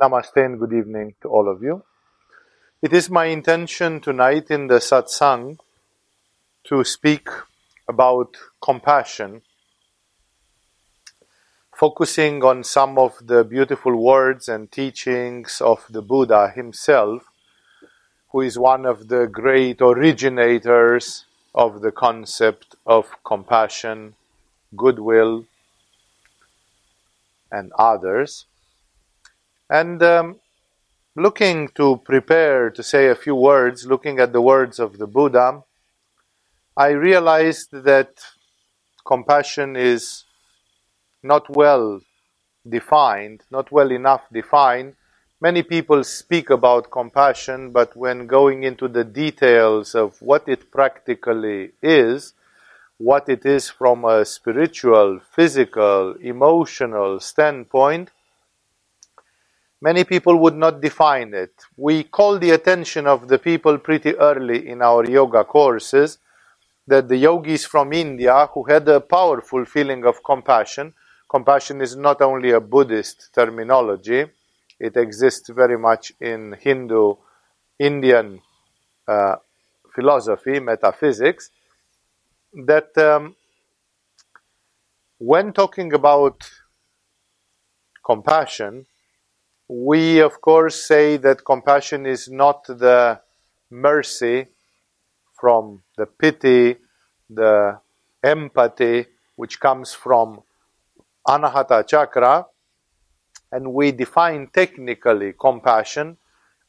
Namaste and good evening to all of you. It is my intention tonight in the satsang to speak about compassion, focusing on some of the beautiful words and teachings of the Buddha himself, who is one of the great originators of the concept of compassion, goodwill, and others. And um, looking to prepare to say a few words, looking at the words of the Buddha, I realized that compassion is not well defined, not well enough defined. Many people speak about compassion, but when going into the details of what it practically is, what it is from a spiritual, physical, emotional standpoint, many people would not define it. We call the attention of the people pretty early in our yoga courses that the yogis from India who had a powerful feeling of compassion, compassion is not only a Buddhist terminology, it exists very much in Hindu, Indian uh, philosophy, metaphysics, that um, when talking about compassion, we of course say that compassion is not the mercy from the pity, the empathy which comes from anahata chakra, and we define technically compassion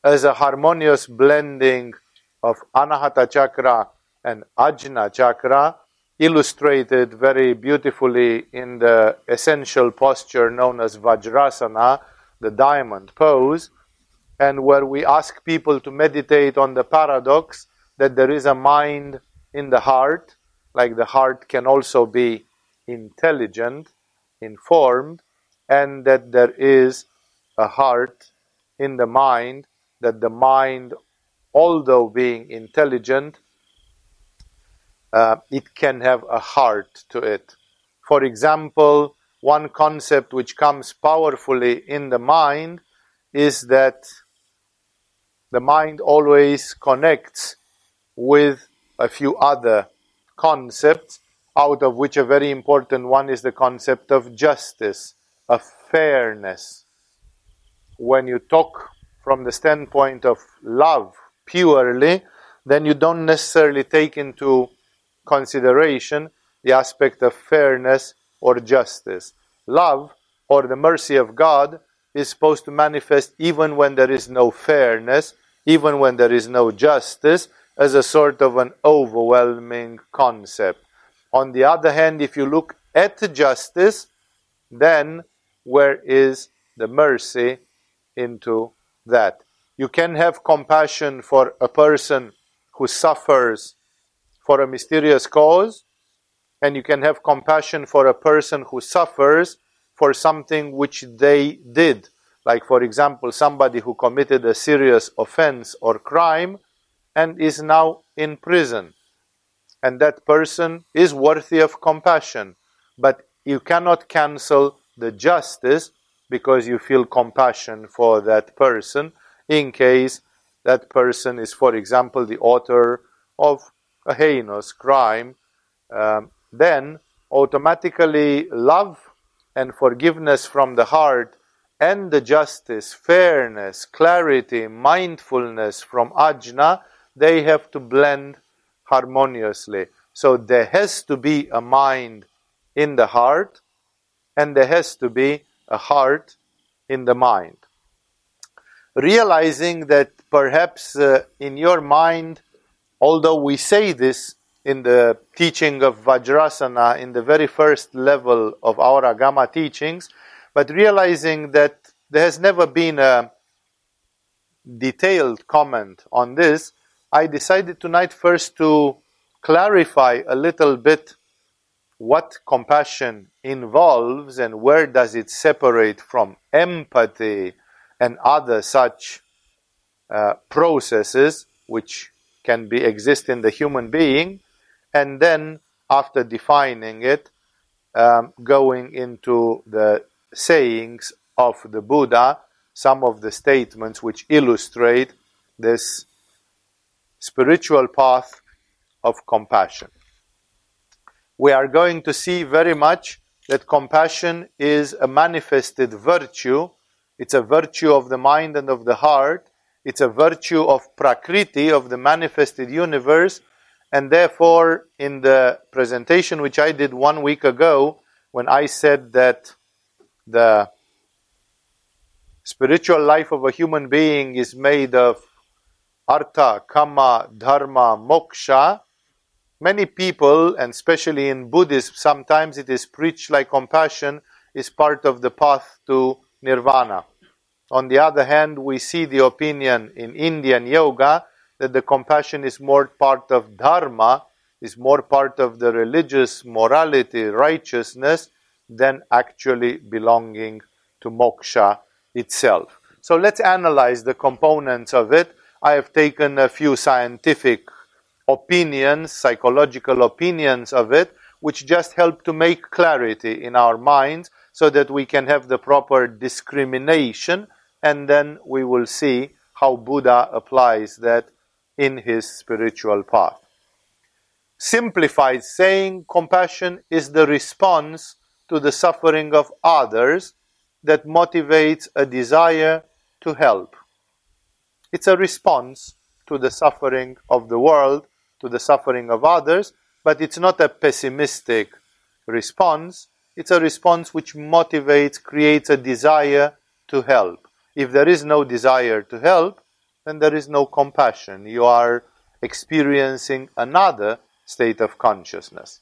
as a harmonious blending of anahata chakra and ajna chakra, illustrated very beautifully in the essential posture known as vajrasana, the diamond pose, and where we ask people to meditate on the paradox that there is a mind in the heart, like the heart can also be intelligent, informed, and that there is a heart in the mind, that the mind, although being intelligent, uh, it can have a heart to it. For example, one concept which comes powerfully in the mind is that the mind always connects with a few other concepts, out of which a very important one is the concept of justice, of fairness. When you talk from the standpoint of love purely, then you don't necessarily take into consideration the aspect of fairness or justice. Love or the mercy of God is supposed to manifest even when there is no fairness, even when there is no justice, as a sort of an overwhelming concept. On the other hand, if you look at justice, then where is the mercy into that? You can have compassion for a person who suffers for a mysterious cause, and you can have compassion for a person who suffers for something which they did. Like, for example, somebody who committed a serious offense or crime and is now in prison. And that person is worthy of compassion. But you cannot cancel the justice because you feel compassion for that person in case that person is, for example, the author of a heinous crime um, then automatically love and forgiveness from the heart and the justice, fairness, clarity, mindfulness from ajna, they have to blend harmoniously. So there has to be a mind in the heart, and there has to be a heart in the mind. Realizing that perhaps uh, in your mind, although we say this in the teaching of Vajrasana in the very first level of our Agama teachings, but realizing that there has never been a detailed comment on this, I decided tonight first to clarify a little bit what compassion involves and where does it separate from empathy and other such uh, processes which can be exist in the human being and then after defining it, um, going into the sayings of the Buddha some of the statements which illustrate this spiritual path of compassion. We are going to see very much that compassion is a manifested virtue. It's a virtue of the mind and of the heart. It's a virtue of Prakriti, of the manifested universe. And therefore, in the presentation which I did one week ago, when I said that the spiritual life of a human being is made of artha, kama, dharma, moksha, many people, and especially in Buddhism, sometimes it is preached like compassion is part of the path to nirvana. On the other hand, we see the opinion in Indian yoga that the compassion is more part of dharma, is more part of the religious morality, righteousness, than actually belonging to moksha itself. So let's analyze the components of it. I have taken a few scientific opinions, psychological opinions of it, which just help to make clarity in our minds so that we can have the proper discrimination and then we will see how Buddha applies that in his spiritual path. Simplified saying, compassion is the response to the suffering of others that motivates a desire to help. It's a response to the suffering of the world, to the suffering of others, but it's not a pessimistic response. It's a response which motivates, creates a desire to help. If there is no desire to help, then there is no compassion. You are experiencing another state of consciousness.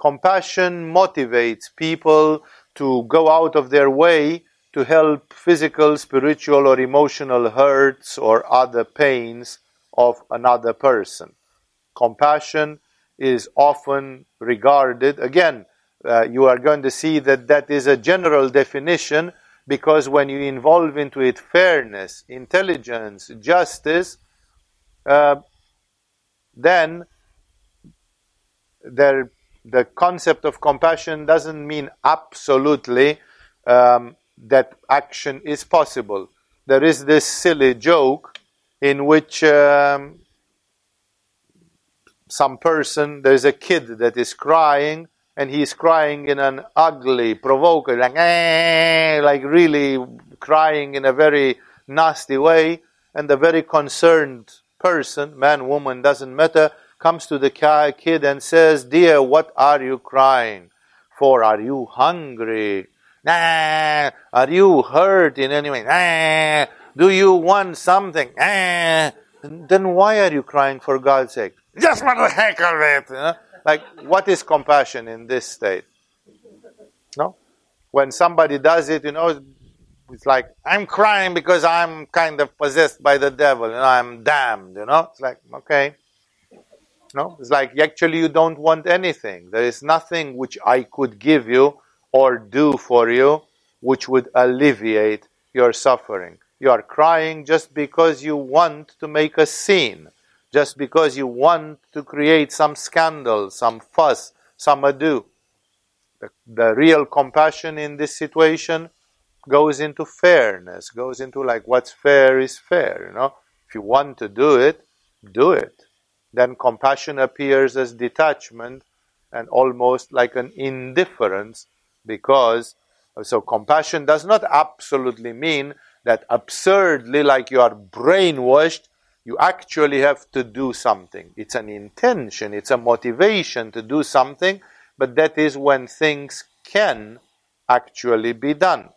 Compassion motivates people to go out of their way to help physical, spiritual, or emotional hurts or other pains of another person. Compassion is often regarded, again, uh, you are going to see that that is a general definition because when you involve into it fairness, intelligence, justice, uh, then there, the concept of compassion doesn't mean absolutely um, that action is possible. There is this silly joke in which um, some person, there's a kid that is crying, and he's crying in an ugly, provoking, like, eh, like really crying in a very nasty way. And the very concerned person, man, woman, doesn't matter, comes to the kid and says, Dear, what are you crying for? Are you hungry? Nah. Are you hurt in any way? Nah. Do you want something? Nah. Then why are you crying for God's sake? Just for the heck of it. You know? Like, what is compassion in this state? No? When somebody does it, you know, it's like, I'm crying because I'm kind of possessed by the devil, and I'm damned, you know? It's like, okay. No? It's like, actually, you don't want anything. There is nothing which I could give you or do for you which would alleviate your suffering. You are crying just because you want to make a scene just because you want to create some scandal, some fuss, some ado. The, the real compassion in this situation goes into fairness, goes into like what's fair is fair, you know. If you want to do it, do it. Then compassion appears as detachment and almost like an indifference because so compassion does not absolutely mean that absurdly like you are brainwashed you actually have to do something. It's an intention, it's a motivation to do something, but that is when things can actually be done.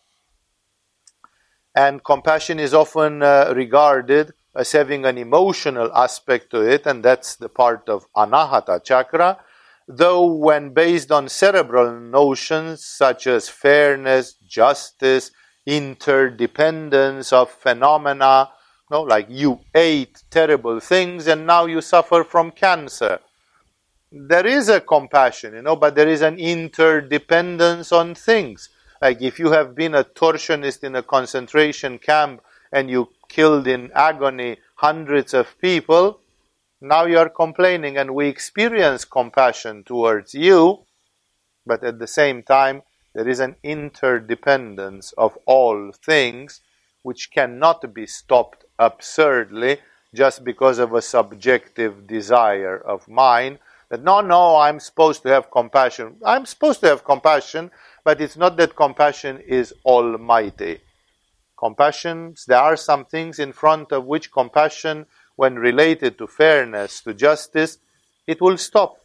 And compassion is often uh, regarded as having an emotional aspect to it, and that's the part of anahata chakra. Though, when based on cerebral notions such as fairness, justice, interdependence of phenomena, no, like you ate terrible things and now you suffer from cancer. There is a compassion, you know, but there is an interdependence on things. Like if you have been a torsionist in a concentration camp and you killed in agony hundreds of people, now you are complaining and we experience compassion towards you, but at the same time, there is an interdependence of all things which cannot be stopped absurdly just because of a subjective desire of mine. That no, no, I'm supposed to have compassion. I'm supposed to have compassion, but it's not that compassion is almighty. Compassion, there are some things in front of which compassion, when related to fairness, to justice, it will stop.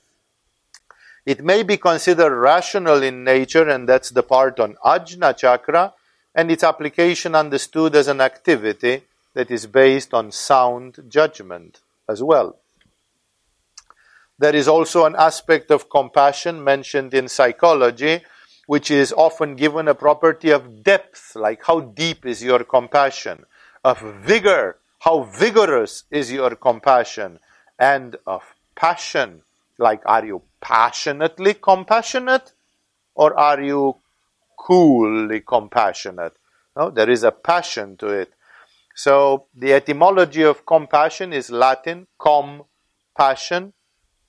It may be considered rational in nature, and that's the part on Ajna chakra, and its application understood as an activity that is based on sound judgment as well. There is also an aspect of compassion mentioned in psychology, which is often given a property of depth, like how deep is your compassion, of vigor, how vigorous is your compassion, and of passion, like are you passionately compassionate or are you coolly compassionate? No, there is a passion to it. So the etymology of compassion is Latin com passion,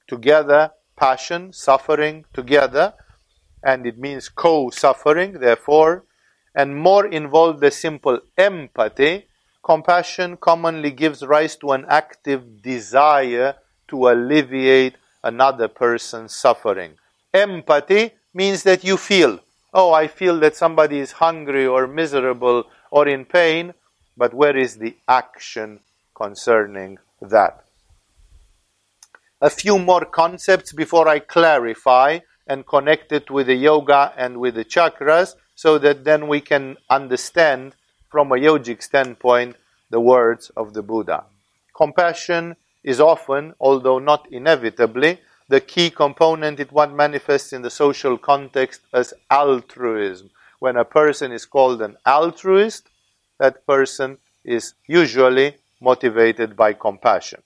together, passion, suffering together, and it means co suffering, therefore, and more involved the simple empathy. Compassion commonly gives rise to an active desire to alleviate another person's suffering. Empathy means that you feel, oh, I feel that somebody is hungry or miserable or in pain, but where is the action concerning that? A few more concepts before I clarify and connect it with the yoga and with the chakras so that then we can understand from a yogic standpoint the words of the Buddha. Compassion is often, although not inevitably, the key component in what manifests in the social context as altruism. When a person is called an altruist, that person is usually motivated by compassion.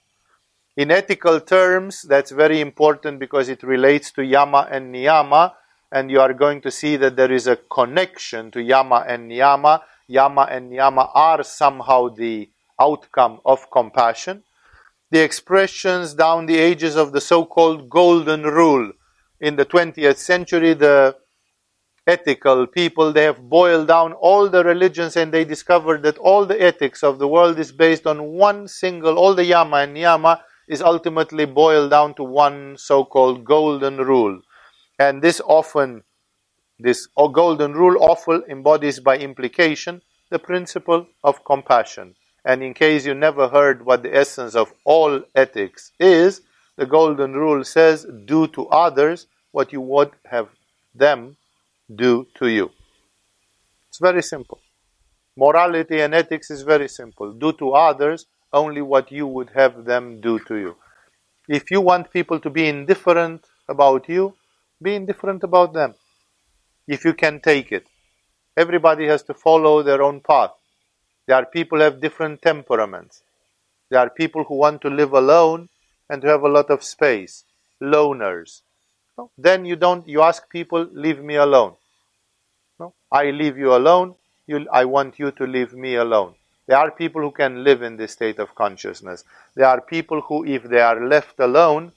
In ethical terms, that's very important because it relates to yama and niyama, and you are going to see that there is a connection to yama and niyama. Yama and niyama are somehow the outcome of compassion. The expressions down the ages of the so called golden rule. In the 20th century, the ethical people, they have boiled down all the religions and they discovered that all the ethics of the world is based on one single, all the yama and niyama is ultimately boiled down to one so called golden rule. And this often, this golden rule often embodies by implication the principle of compassion. And in case you never heard what the essence of all ethics is, the golden rule says, do to others what you would have them do to you. It's very simple. Morality and ethics is very simple. Do to others only what you would have them do to you. If you want people to be indifferent about you, be indifferent about them. If you can take it. Everybody has to follow their own path. There are people who have different temperaments. There are people who want to live alone and to have a lot of space. Loners. Then you don't you ask people, leave me alone. No? I leave you alone, you, I want you to leave me alone. There are people who can live in this state of consciousness. There are people who, if they are left alone,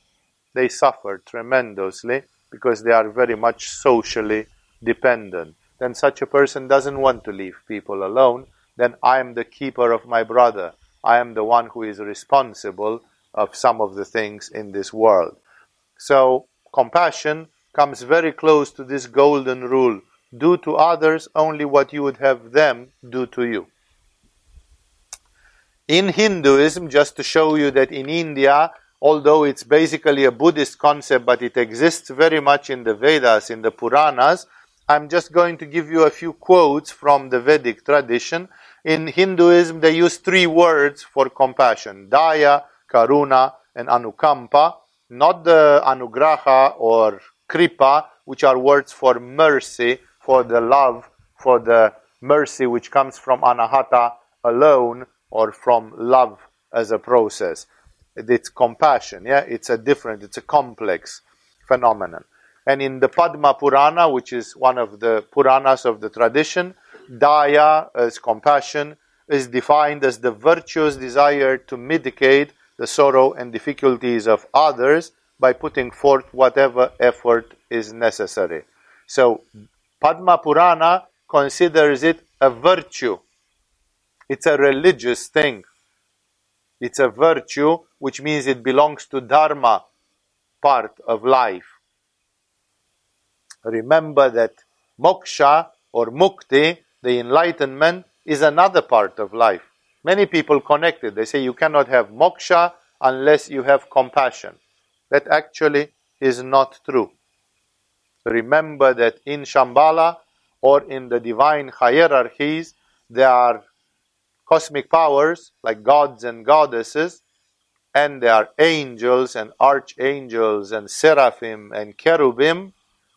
they suffer tremendously because they are very much socially dependent. Then such a person doesn't want to leave people alone. Then I am the keeper of my brother. I am the one who is responsible of some of the things in this world. So compassion comes very close to this golden rule do to others only what you would have them do to you. In Hinduism, just to show you that in India, although it's basically a Buddhist concept, but it exists very much in the Vedas, in the Puranas, I'm just going to give you a few quotes from the Vedic tradition. In Hinduism, they use three words for compassion daya, karuna, and anukampa, not the anugraha or kripa, which are words for mercy, for the love, for the mercy which comes from anahata alone or from love as a process. It's compassion, yeah? It's a different, it's a complex phenomenon. And in the Padma Purana, which is one of the Puranas of the tradition, Daya, as compassion, is defined as the virtuous desire to mitigate the sorrow and difficulties of others by putting forth whatever effort is necessary. So Padma Purana considers it a virtue. It's a religious thing. It's a virtue, which means it belongs to Dharma part of life. Remember that moksha or mukti, the enlightenment, is another part of life. Many people connect it. They say you cannot have moksha unless you have compassion. That actually is not true. Remember that in Shambhala or in the divine hierarchies, there are cosmic powers like gods and goddesses, and there are angels and archangels and seraphim and cherubim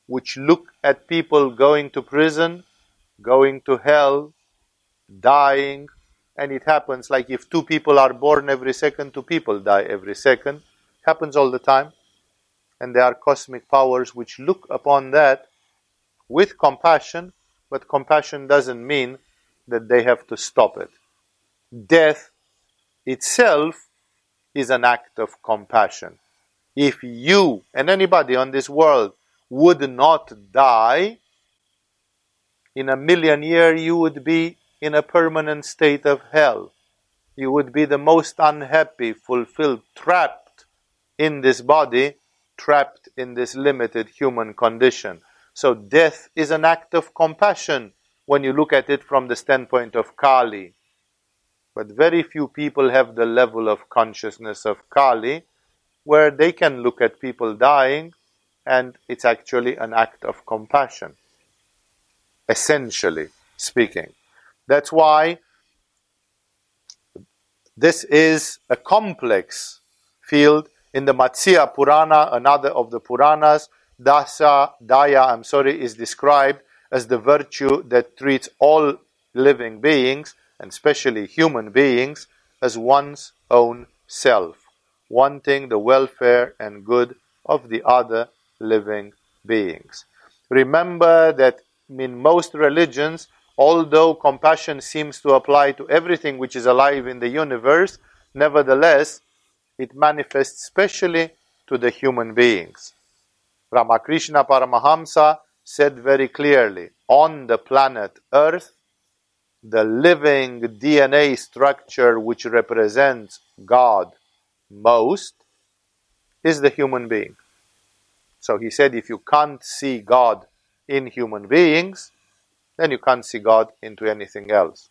which look at people going to prison, going to hell, dying, and it happens like if two people are born every second, two people die every second. Happens all the time. And there are cosmic powers which look upon that with compassion, but compassion doesn't mean that they have to stop it. Death itself is an act of compassion. If you and anybody on this world would not die, in a million years you would be in a permanent state of hell. You would be the most unhappy, fulfilled, trapped in this body, trapped in this limited human condition. So death is an act of compassion when you look at it from the standpoint of Kali. But very few people have the level of consciousness of Kali where they can look at people dying and it's actually an act of compassion, essentially speaking. That's why this is a complex field in the Matsya Purana, another of the Puranas. Dasa, Daya, I'm sorry, is described as the virtue that treats all living beings, and especially human beings, as one's own self, wanting the welfare and good of the other living beings. Remember that in most religions, although compassion seems to apply to everything which is alive in the universe, nevertheless, it manifests specially to the human beings. Ramakrishna Paramahamsa said very clearly on the planet Earth, the living DNA structure which represents God most is the human being. So he said, if you can't see God in human beings, then you can't see God into anything else.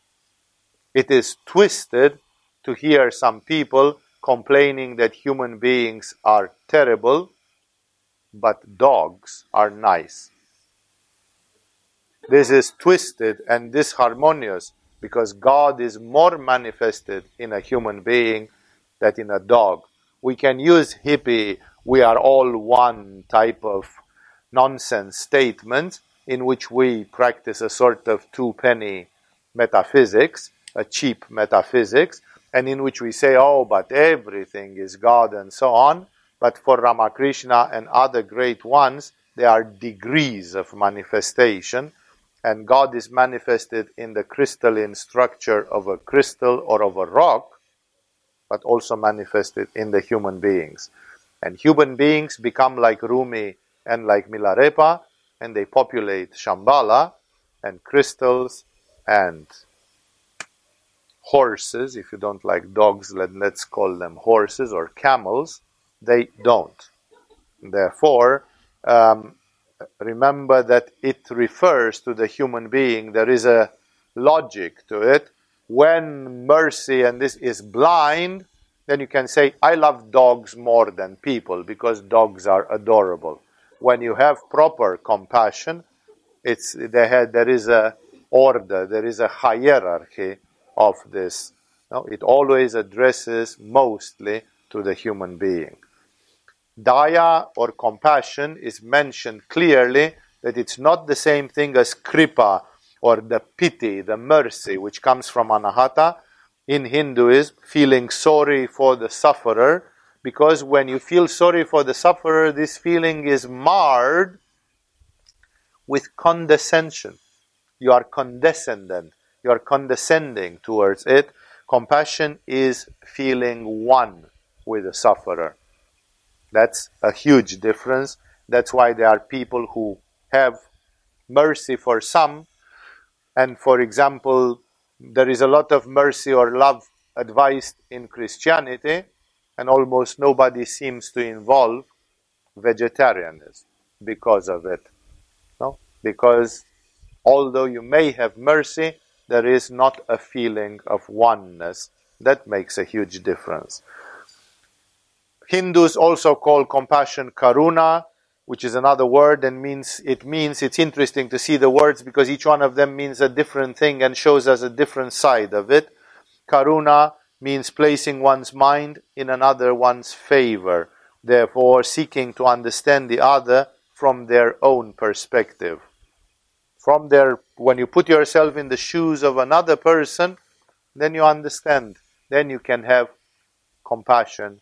It is twisted to hear some people complaining that human beings are terrible, but dogs are nice. This is twisted and disharmonious because God is more manifested in a human being than in a dog. We can use hippie, we are all one type of nonsense statement in which we practice a sort of two penny metaphysics, a cheap metaphysics, and in which we say, oh, but everything is God and so on. But for Ramakrishna and other great ones, there are degrees of manifestation, and God is manifested in the crystalline structure of a crystal or of a rock, but also manifested in the human beings. And human beings become like Rumi and like Milarepa, and they populate Shambhala and crystals and horses. If you don't like dogs, let, let's call them horses or camels. They don't. Therefore, um, remember that it refers to the human being. There is a logic to it. When mercy and this is blind, then you can say, I love dogs more than people because dogs are adorable when you have proper compassion, it's there, is a order, there is a hierarchy of this. No, it always addresses mostly to the human being. Daya or compassion is mentioned clearly that it's not the same thing as kripa or the pity, the mercy, which comes from anahata. In Hinduism, feeling sorry for the sufferer because when you feel sorry for the sufferer, this feeling is marred with condescension. You are condescendent, you are condescending towards it. Compassion is feeling one with the sufferer. That's a huge difference. That's why there are people who have mercy for some, and for example, there is a lot of mercy or love advised in Christianity, and almost nobody seems to involve vegetarianism because of it. No? Because although you may have mercy, there is not a feeling of oneness. That makes a huge difference. Hindus also call compassion karuna, which is another word and means it means it's interesting to see the words because each one of them means a different thing and shows us a different side of it. Karuna means placing one's mind in another one's favor, therefore seeking to understand the other from their own perspective. From their when you put yourself in the shoes of another person, then you understand. Then you can have compassion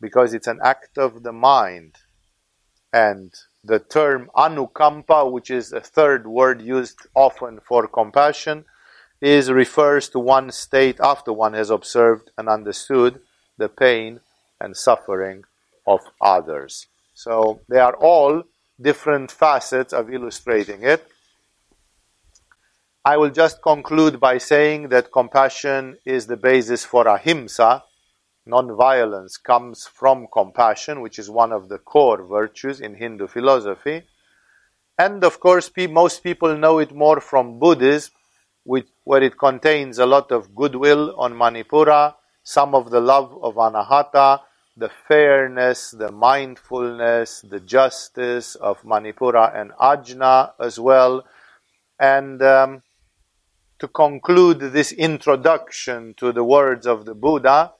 because it's an act of the mind. And the term anukampa, which is a third word used often for compassion, is refers to one state after one has observed and understood the pain and suffering of others. So they are all different facets of illustrating it. I will just conclude by saying that compassion is the basis for ahimsa. Non-violence comes from compassion, which is one of the core virtues in Hindu philosophy. And of course, most people know it more from Buddhism, where it contains a lot of goodwill on Manipura, some of the love of Anahata, the fairness, the mindfulness, the justice of Manipura and Ajna as well. And um, to conclude this introduction to the words of the Buddha,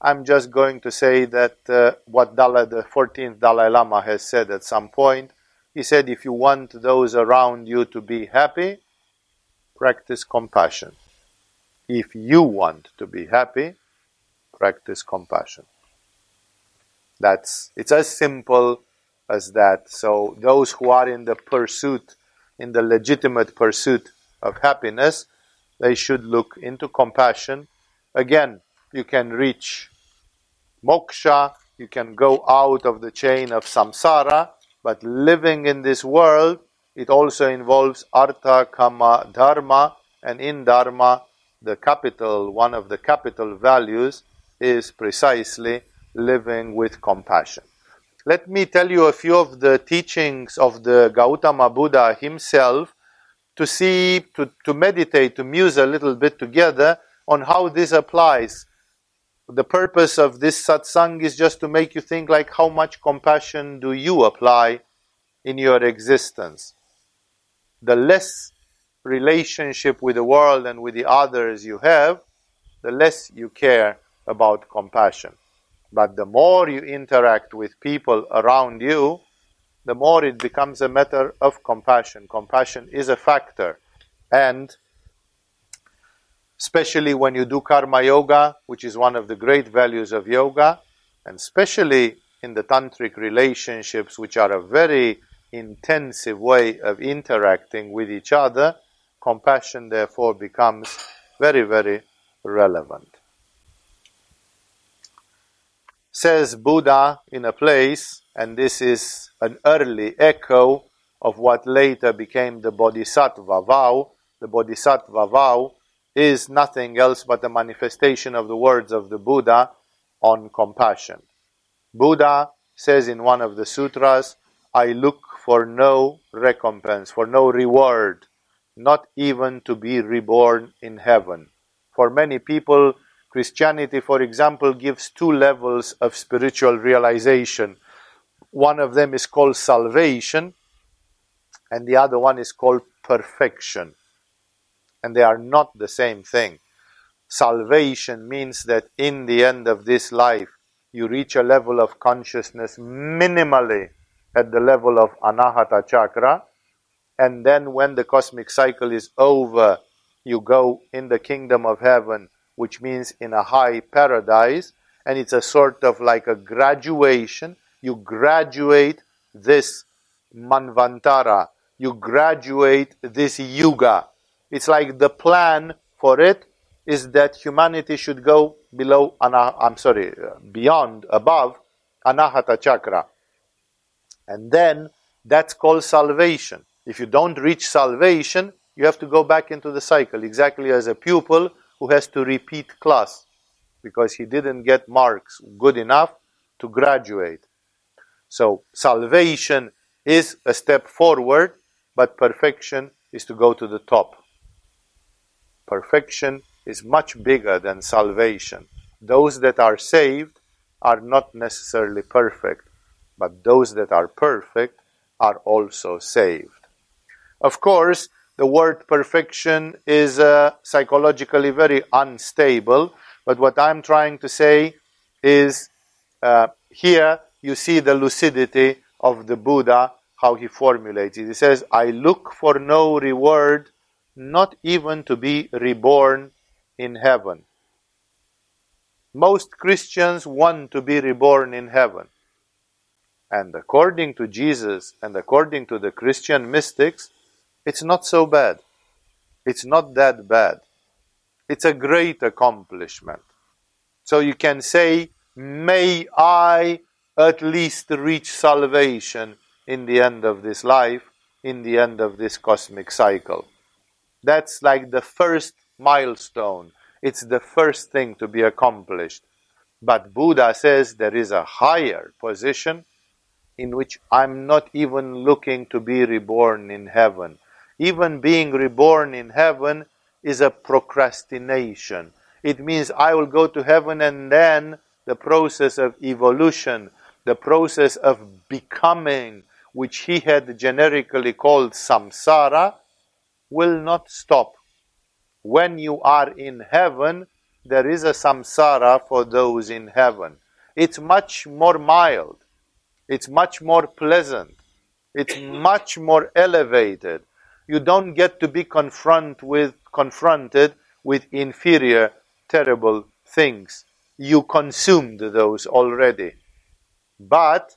I'm just going to say that uh, what Dalai, the 14th Dalai Lama has said at some point. He said, if you want those around you to be happy, practice compassion. If you want to be happy, practice compassion. That's it's as simple as that. So those who are in the pursuit, in the legitimate pursuit of happiness, they should look into compassion. Again, you can reach moksha, you can go out of the chain of samsara, but living in this world, it also involves artha, kama, dharma, and in dharma, the capital, one of the capital values is precisely living with compassion. Let me tell you a few of the teachings of the Gautama Buddha himself to see, to, to meditate, to muse a little bit together on how this applies. The purpose of this satsang is just to make you think like how much compassion do you apply in your existence. The less relationship with the world and with the others you have, the less you care about compassion. But the more you interact with people around you, the more it becomes a matter of compassion. Compassion is a factor. And especially when you do karma yoga, which is one of the great values of yoga, and especially in the tantric relationships, which are a very intensive way of interacting with each other, compassion therefore becomes very, very relevant. Says Buddha in a place, and this is an early echo of what later became the Bodhisattva vow. The Bodhisattva vow is nothing else but a manifestation of the words of the Buddha on compassion. Buddha says in one of the sutras, I look for no recompense, for no reward, not even to be reborn in heaven. For many people, Christianity, for example, gives two levels of spiritual realization one of them is called salvation, and the other one is called perfection. And they are not the same thing. Salvation means that in the end of this life, you reach a level of consciousness minimally at the level of anahata chakra, and then when the cosmic cycle is over, you go in the kingdom of heaven, which means in a high paradise, and it's a sort of like a graduation you graduate this manvantara, you graduate this yuga. It's like the plan for it is that humanity should go below, I'm sorry, beyond, above anahata chakra. And then that's called salvation. If you don't reach salvation, you have to go back into the cycle, exactly as a pupil who has to repeat class because he didn't get marks good enough to graduate. So, salvation is a step forward, but perfection is to go to the top. Perfection is much bigger than salvation. Those that are saved are not necessarily perfect, but those that are perfect are also saved. Of course, the word perfection is uh, psychologically very unstable, but what I'm trying to say is uh, here you see the lucidity of the Buddha, how he formulates it. He says, I look for no reward, not even to be reborn in heaven. Most Christians want to be reborn in heaven. And according to Jesus and according to the Christian mystics, it's not so bad. It's not that bad. It's a great accomplishment. So you can say, May I at least reach salvation in the end of this life, in the end of this cosmic cycle. That's like the first milestone. It's the first thing to be accomplished. But Buddha says there is a higher position in which I'm not even looking to be reborn in heaven. Even being reborn in heaven is a procrastination. It means I will go to heaven and then the process of evolution, the process of becoming, which he had generically called samsara, will not stop. When you are in heaven, there is a samsara for those in heaven. It's much more mild. It's much more pleasant. It's much more elevated you don't get to be confront with, confronted with inferior, terrible things. You consumed those already. But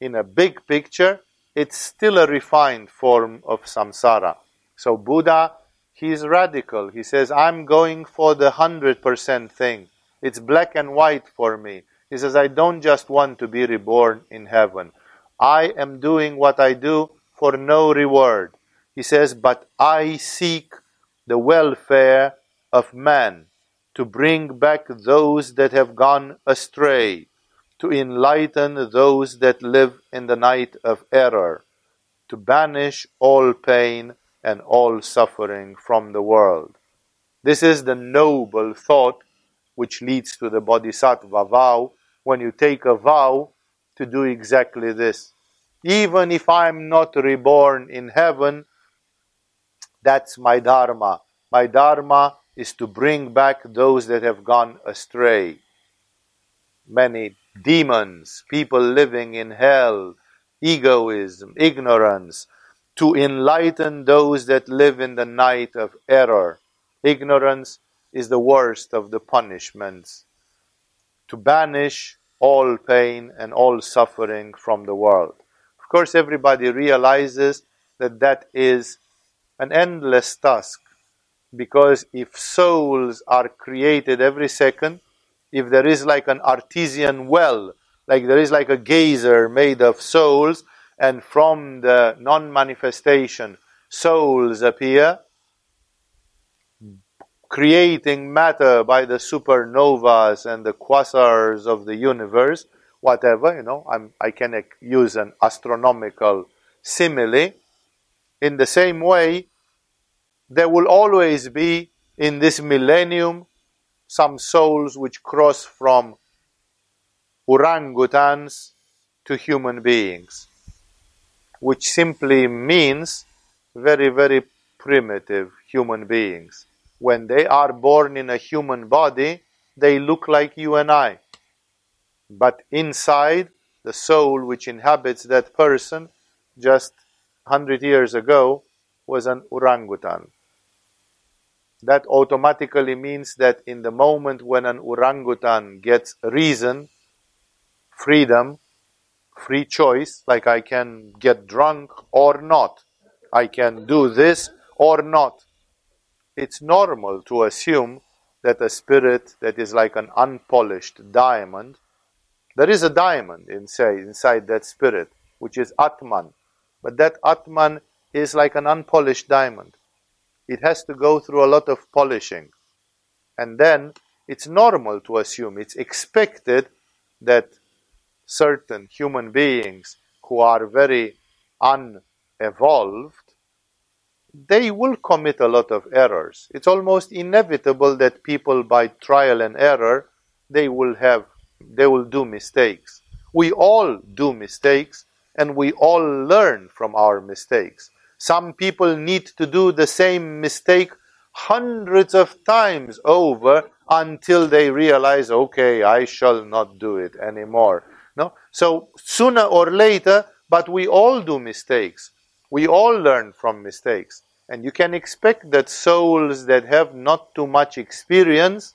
in a big picture, it's still a refined form of samsara. So Buddha, he's radical. He says, I'm going for the 100% thing. It's black and white for me. He says, I don't just want to be reborn in heaven. I am doing what I do for no reward. He says, But I seek the welfare of man, to bring back those that have gone astray, to enlighten those that live in the night of error, to banish all pain and all suffering from the world. This is the noble thought which leads to the Bodhisattva vow when you take a vow to do exactly this. Even if I'm not reborn in heaven, that's my dharma. My dharma is to bring back those that have gone astray. Many demons, people living in hell, egoism, ignorance, to enlighten those that live in the night of error. Ignorance is the worst of the punishments. To banish all pain and all suffering from the world. Of course, everybody realizes that that is an endless task because if souls are created every second, if there is like an artesian well, like there is like a geyser made of souls, and from the non manifestation, souls appear, creating matter by the supernovas and the quasars of the universe, whatever, you know, I'm, I can use an astronomical simile. In the same way, there will always be in this millennium some souls which cross from orangutans to human beings, which simply means very, very primitive human beings. When they are born in a human body, they look like you and I. But inside, the soul which inhabits that person just 100 years ago was an orangutan that automatically means that in the moment when an orangutan gets reason, freedom, free choice, like I can get drunk or not, I can do this or not, it's normal to assume that a spirit that is like an unpolished diamond, there is a diamond inside, inside that spirit, which is Atman, but that Atman is like an unpolished diamond It has to go through a lot of polishing. And then it's normal to assume, it's expected that certain human beings who are very unevolved, they will commit a lot of errors. It's almost inevitable that people by trial and error, they will have, they will do mistakes. We all do mistakes and we all learn from our mistakes. Some people need to do the same mistake hundreds of times over until they realize, okay, I shall not do it anymore. No? So sooner or later, but we all do mistakes. We all learn from mistakes. And you can expect that souls that have not too much experience,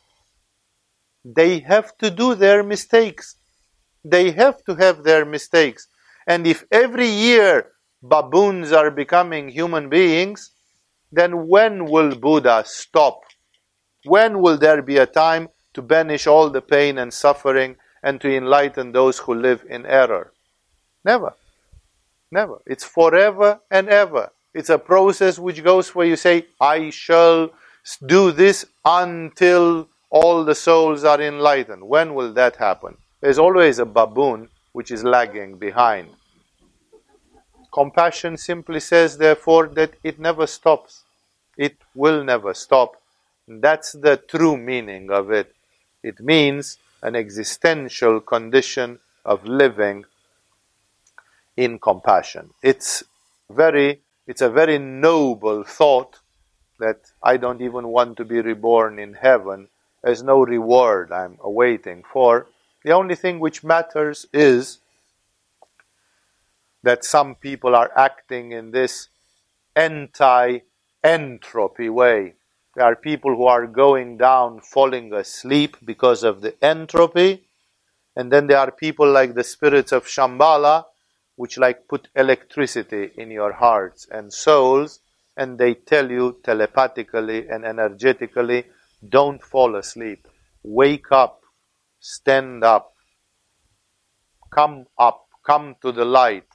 they have to do their mistakes. They have to have their mistakes. And if every year baboons are becoming human beings, then when will Buddha stop? When will there be a time to banish all the pain and suffering and to enlighten those who live in error? Never. Never. It's forever and ever. It's a process which goes where you say, I shall do this until all the souls are enlightened. When will that happen? There's always a baboon which is lagging behind. Compassion simply says, therefore, that it never stops. It will never stop. That's the true meaning of it. It means an existential condition of living in compassion. It's very, it's a very noble thought that I don't even want to be reborn in heaven. There's no reward I'm awaiting for. The only thing which matters is that some people are acting in this anti entropy way. There are people who are going down, falling asleep because of the entropy. And then there are people like the spirits of Shambhala, which like put electricity in your hearts and souls, and they tell you telepathically and energetically, don't fall asleep. Wake up. Stand up. Come up. Come to the light.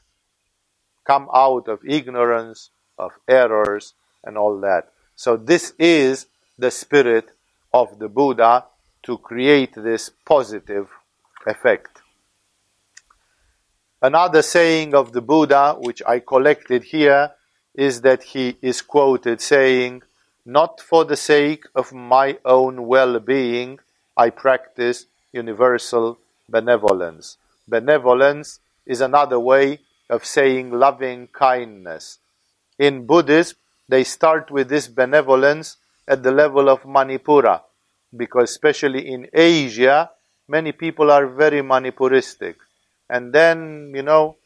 Come out of ignorance, of errors, and all that. So this is the spirit of the Buddha to create this positive effect. Another saying of the Buddha, which I collected here, is that he is quoted saying, Not for the sake of my own well being, I practice universal benevolence. Benevolence is another way of saying loving kindness. In Buddhism, they start with this benevolence at the level of Manipura, because especially in Asia, many people are very Manipuristic. And then, you know,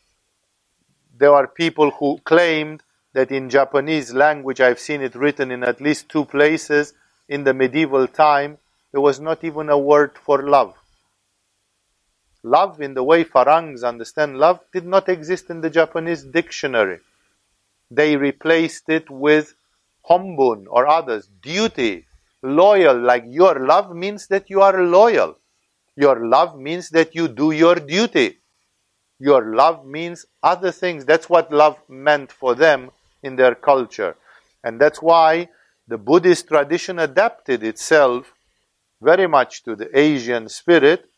there are people who claimed that in Japanese language, I've seen it written in at least two places in the medieval time, there was not even a word for love. Love, in the way Farangs understand love, did not exist in the Japanese dictionary they replaced it with hombun or others, duty, loyal, like your love means that you are loyal. Your love means that you do your duty. Your love means other things. That's what love meant for them in their culture. And that's why the Buddhist tradition adapted itself very much to the Asian spirit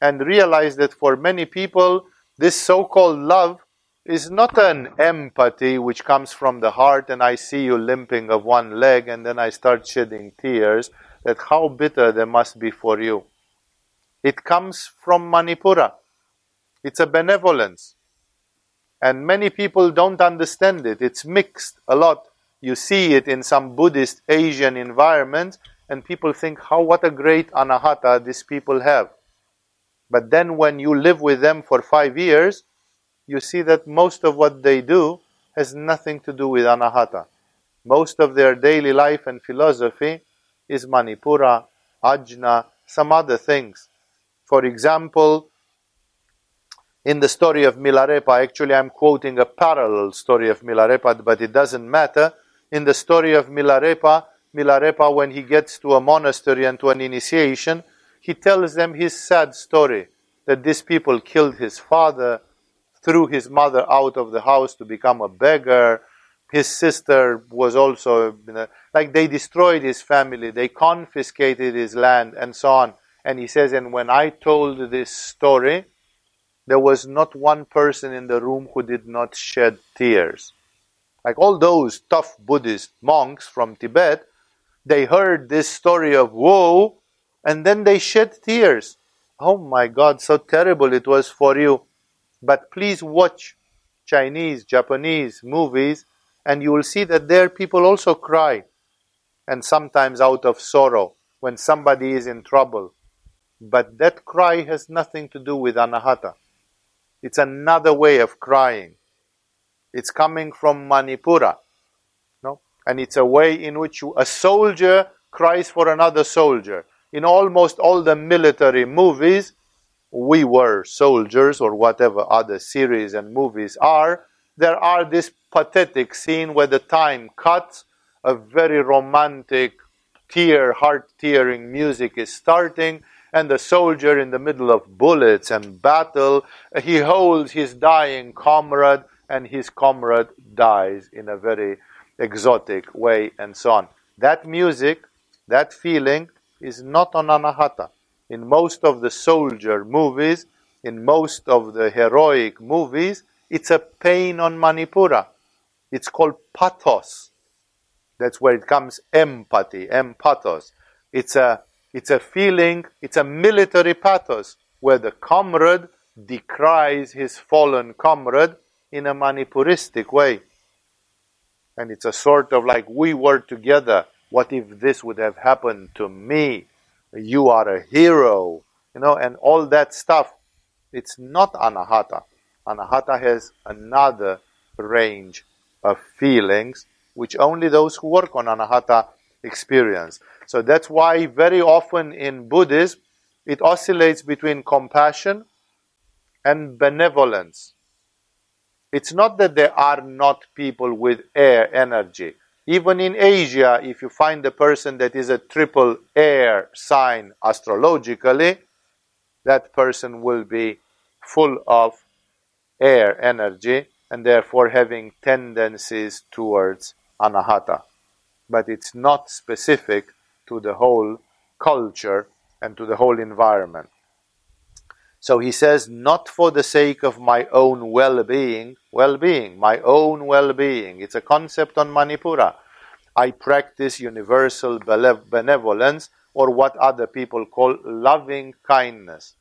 and realize that for many people, this so called love is not an empathy which comes from the heart and I see you limping of one leg and then I start shedding tears, that how bitter they must be for you. It comes from Manipura. It's a benevolence. And many people don't understand it. It's mixed a lot. You see it in some Buddhist Asian environments, and people think, how what a great anahata these people have. But then when you live with them for five years, you see that most of what they do has nothing to do with anahata. Most of their daily life and philosophy is manipura, ajna, some other things. For example, in the story of Milarepa, actually I'm quoting a parallel story of Milarepa, but it doesn't matter. In the story of Milarepa, Milarepa, when he gets to a monastery and to an initiation, he tells them his sad story that these people killed his father, threw his mother out of the house to become a beggar. his sister was also you know, like they destroyed his family, they confiscated his land, and so on. And he says, and when I told this story, there was not one person in the room who did not shed tears. Like all those tough Buddhist monks from Tibet, they heard this story of woe and then they shed tears. Oh my God, so terrible it was for you. But please watch Chinese, Japanese movies, and you will see that there people also cry, and sometimes out of sorrow when somebody is in trouble. But that cry has nothing to do with anahata. It's another way of crying. It's coming from Manipura. No? And it's a way in which you, a soldier cries for another soldier. In almost all the military movies, we were soldiers or whatever other series and movies are, there are this pathetic scene where the time cuts, a very romantic, tear, heart tearing music is starting, and the soldier in the middle of bullets and battle, he holds his dying comrade, and his comrade dies in a very exotic way, and so on. That music, that feeling, is not on Anahata in most of the soldier movies, in most of the heroic movies, it's a pain on Manipura. It's called pathos. That's where it comes empathy, empathos. It's a, it's a feeling, it's a military pathos where the comrade decries his fallen comrade in a Manipuristic way. And it's a sort of like, we were together. What if this would have happened to me? you are a hero, you know, and all that stuff. It's not anahata. Anahata has another range of feelings which only those who work on anahata experience. So that's why very often in Buddhism it oscillates between compassion and benevolence. It's not that there are not people with air energy. Even in Asia, if you find a person that is a triple air sign astrologically, that person will be full of air energy and therefore having tendencies towards anahata. But it's not specific to the whole culture and to the whole environment. So he says, not for the sake of my own well being, well being, my own well being. It's a concept on Manipura. I practice universal benevolence, or what other people call loving kindness.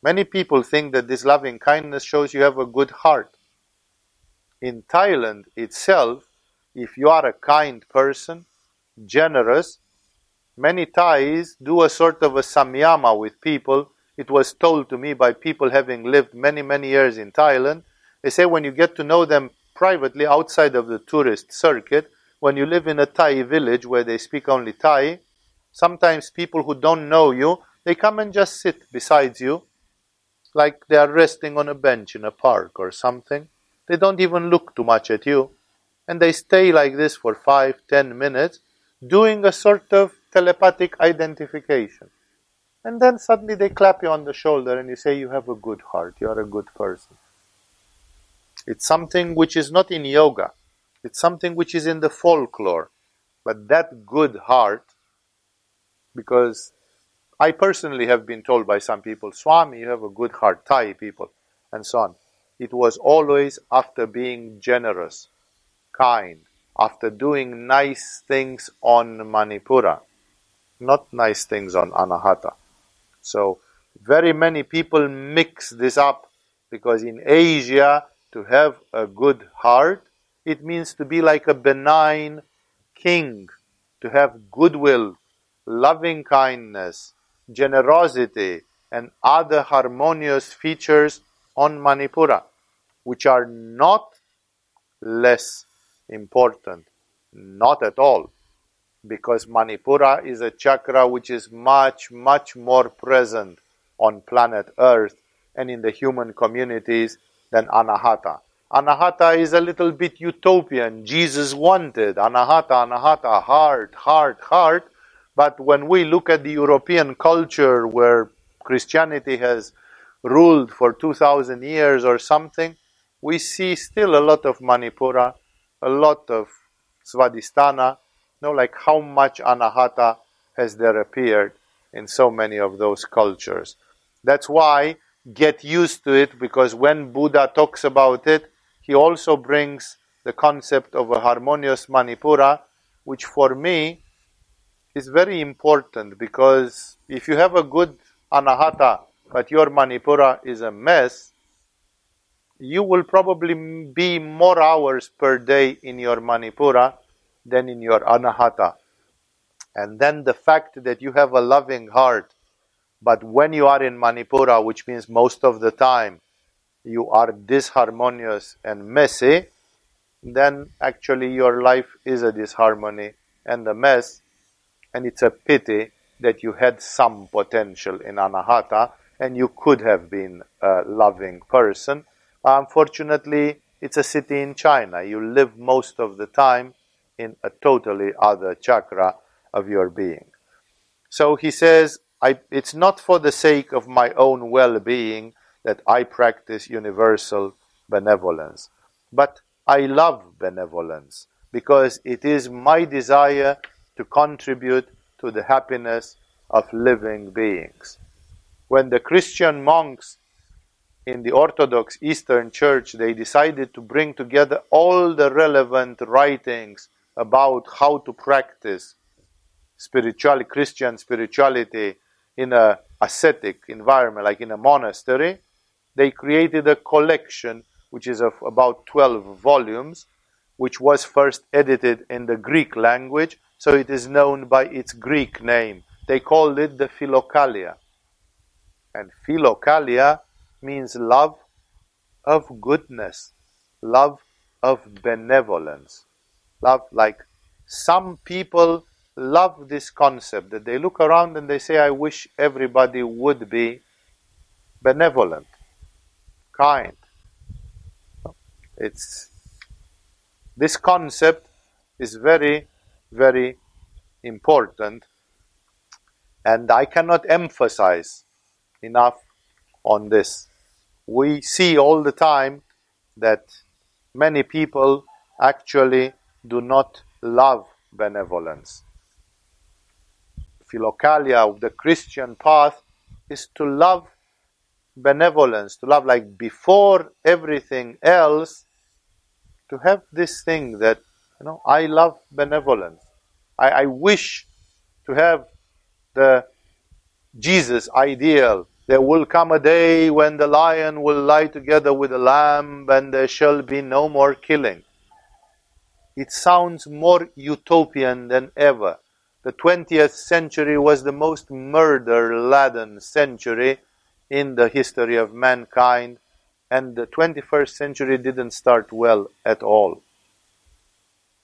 Many people think that this loving kindness shows you have a good heart. In Thailand itself, if you are a kind person, generous, many Thais do a sort of a samyama with people it was told to me by people having lived many, many years in Thailand. They say when you get to know them privately outside of the tourist circuit, when you live in a Thai village where they speak only Thai, sometimes people who don't know you, they come and just sit beside you, like they are resting on a bench in a park or something. They don't even look too much at you. And they stay like this for five, ten minutes, doing a sort of telepathic identification. And then suddenly they clap you on the shoulder and you say, You have a good heart, you are a good person. It's something which is not in yoga, it's something which is in the folklore. But that good heart, because I personally have been told by some people, Swami, you have a good heart, Thai people, and so on. It was always after being generous, kind, after doing nice things on Manipura, not nice things on Anahata. So very many people mix this up because in Asia, to have a good heart, it means to be like a benign king, to have goodwill, loving kindness, generosity, and other harmonious features on Manipura, which are not less important, not at all because Manipura is a chakra which is much, much more present on planet Earth and in the human communities than Anahata. Anahata is a little bit utopian. Jesus wanted Anahata, Anahata, heart, heart, heart. But when we look at the European culture where Christianity has ruled for 2000 years or something, we see still a lot of Manipura, a lot of Svadhisthana, know, like how much anahata has there appeared in so many of those cultures. That's why get used to it because when Buddha talks about it, he also brings the concept of a harmonious Manipura, which for me is very important because if you have a good anahata but your Manipura is a mess, you will probably be more hours per day in your Manipura than in your anahata. And then the fact that you have a loving heart, but when you are in Manipura, which means most of the time you are disharmonious and messy, then actually your life is a disharmony and a mess, and it's a pity that you had some potential in anahata and you could have been a loving person. Unfortunately, it's a city in China. You live most of the time in a totally other chakra of your being. So he says, it's not for the sake of my own well being that I practice universal benevolence, but I love benevolence because it is my desire to contribute to the happiness of living beings. When the Christian monks in the Orthodox Eastern Church they decided to bring together all the relevant writings about how to practice spiritual Christian spirituality in a ascetic environment, like in a monastery, they created a collection which is of about 12 volumes, which was first edited in the Greek language, so it is known by its Greek name. They called it the Philokalia. And Philokalia means love of goodness, love of benevolence. Love, like some people love this concept that they look around and they say, I wish everybody would be benevolent, kind. It's this concept is very, very important, and I cannot emphasize enough on this. We see all the time that many people actually do not love benevolence. Philokalia of the Christian path is to love benevolence, to love like before everything else, to have this thing that, you know, I love benevolence. I, I wish to have the Jesus ideal. There will come a day when the lion will lie together with the lamb and there shall be no more killing. It sounds more utopian than ever. The 20th century was the most murder laden century in the history of mankind, and the 21st century didn't start well at all.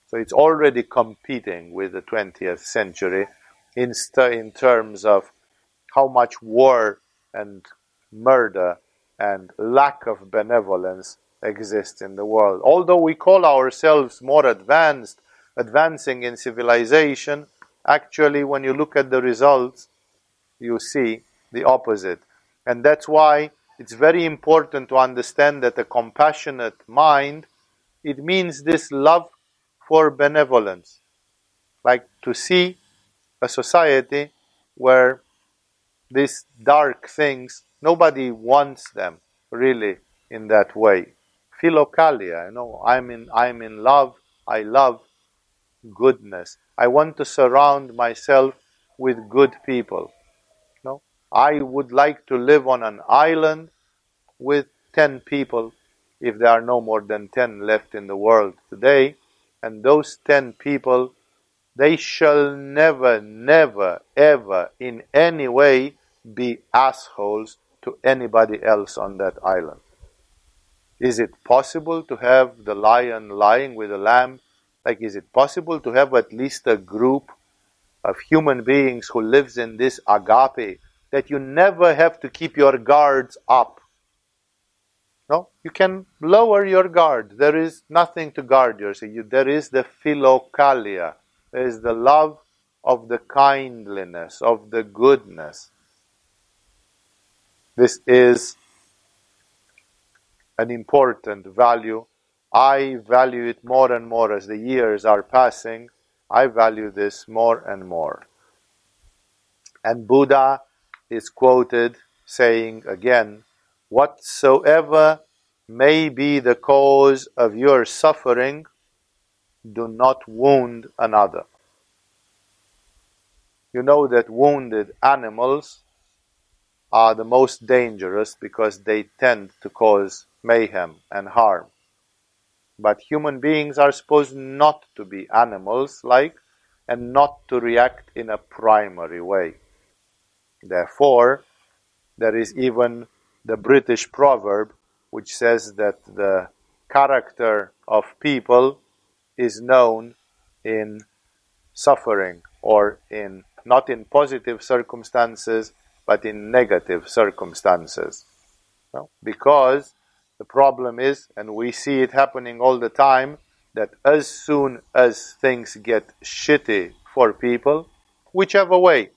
So it's already competing with the 20th century in, st- in terms of how much war and murder and lack of benevolence exists in the world. Although we call ourselves more advanced, advancing in civilization, actually, when you look at the results, you see the opposite. And that's why it's very important to understand that a compassionate mind, it means this love for benevolence. Like to see a society where these dark things, nobody wants them really in that way. Philokalia, you know, I'm in, I'm in love, I love goodness. I want to surround myself with good people. No? I would like to live on an island with 10 people if there are no more than 10 left in the world today. And those 10 people, they shall never, never, ever in any way be assholes to anybody else on that island. Is it possible to have the lion lying with the lamb like, is it possible to have at least a group of human beings who lives in this agape that you never have to keep your guards up? No, you can lower your guard. There is nothing to guard yourself. You, there is the philokalia. There is the love of the kindliness, of the goodness. This is an important value I value it more and more as the years are passing. I value this more and more. And Buddha is quoted saying again, Whatsoever may be the cause of your suffering, do not wound another. You know that wounded animals are the most dangerous because they tend to cause mayhem and harm. But human beings are supposed not to be animals like and not to react in a primary way. Therefore, there is even the British proverb which says that the character of people is known in suffering or in not in positive circumstances but in negative circumstances. No? Because the problem is, and we see it happening all the time, that as soon as things get shitty for people, whichever way,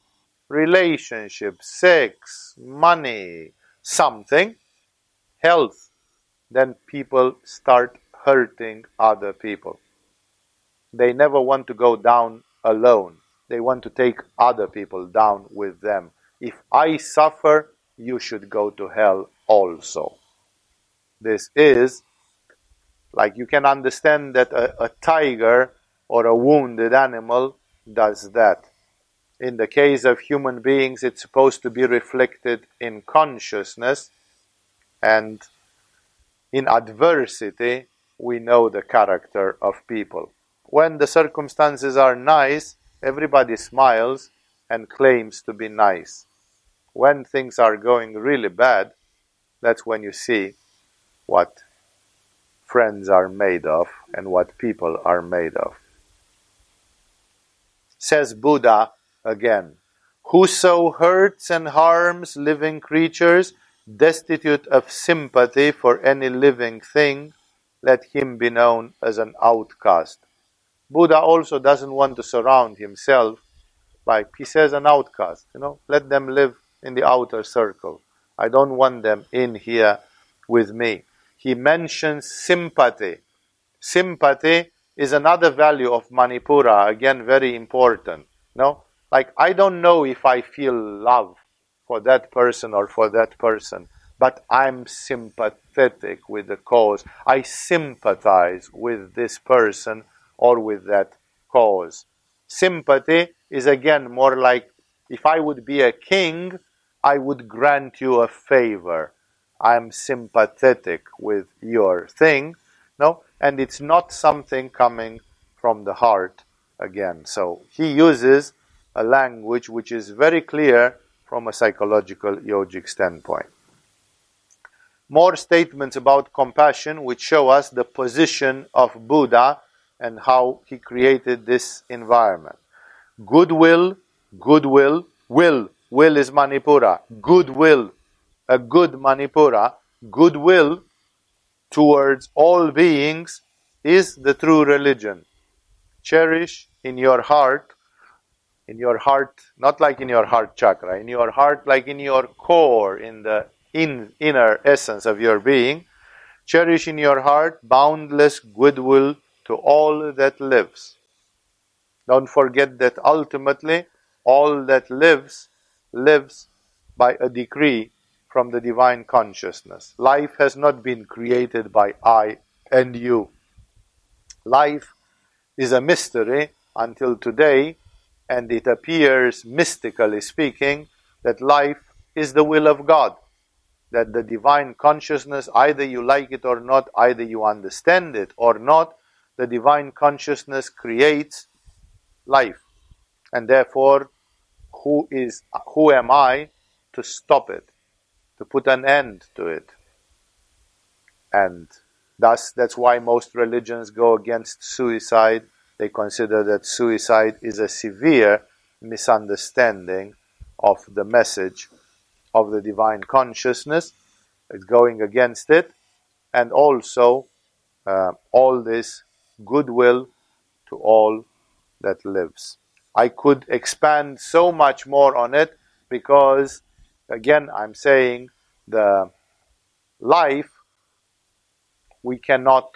relationship, sex, money, something, health, then people start hurting other people. They never want to go down alone. They want to take other people down with them. If I suffer, you should go to hell also. This is like you can understand that a, a tiger or a wounded animal does that. In the case of human beings, it's supposed to be reflected in consciousness, and in adversity, we know the character of people. When the circumstances are nice, everybody smiles and claims to be nice when things are going really bad, that's when you see what friends are made of and what people are made of. Says Buddha again Whoso hurts and harms living creatures, destitute of sympathy for any living thing, let him be known as an outcast. Buddha also doesn't want to surround himself by, he says, an outcast. You know, let them live in the outer circle. I don't want them in here with me. He mentions sympathy. Sympathy is another value of Manipura, again, very important. No? Like, I don't know if I feel love for that person or for that person, but I'm sympathetic with the cause. I sympathize with this person or with that cause. Sympathy is again more like if I would be a king, I would grant you a favor. I'm sympathetic with your thing. No? And it's not something coming from the heart again. So he uses a language which is very clear from a psychological yogic standpoint. More statements about compassion which show us the position of Buddha and how he created this environment. Goodwill, goodwill, will Will is Manipura. Goodwill. A good Manipura. Goodwill towards all beings is the true religion. Cherish in your heart, in your heart, not like in your heart chakra, in your heart, like in your core, in the in, inner essence of your being, cherish in your heart boundless goodwill to all that lives. Don't forget that ultimately all that lives lives by a decree from the divine consciousness. Life has not been created by I and you. Life is a mystery until today, and it appears, mystically speaking, that life is the will of God. That the divine consciousness, either you like it or not, either you understand it or not, the divine consciousness creates life. And therefore, who is who am I to stop it, to put an end to it. And thus that's why most religions go against suicide. They consider that suicide is a severe misunderstanding of the message of the divine consciousness. It's going against it, and also uh, all this goodwill to all that lives. I could expand so much more on it because, again, I'm saying the life we cannot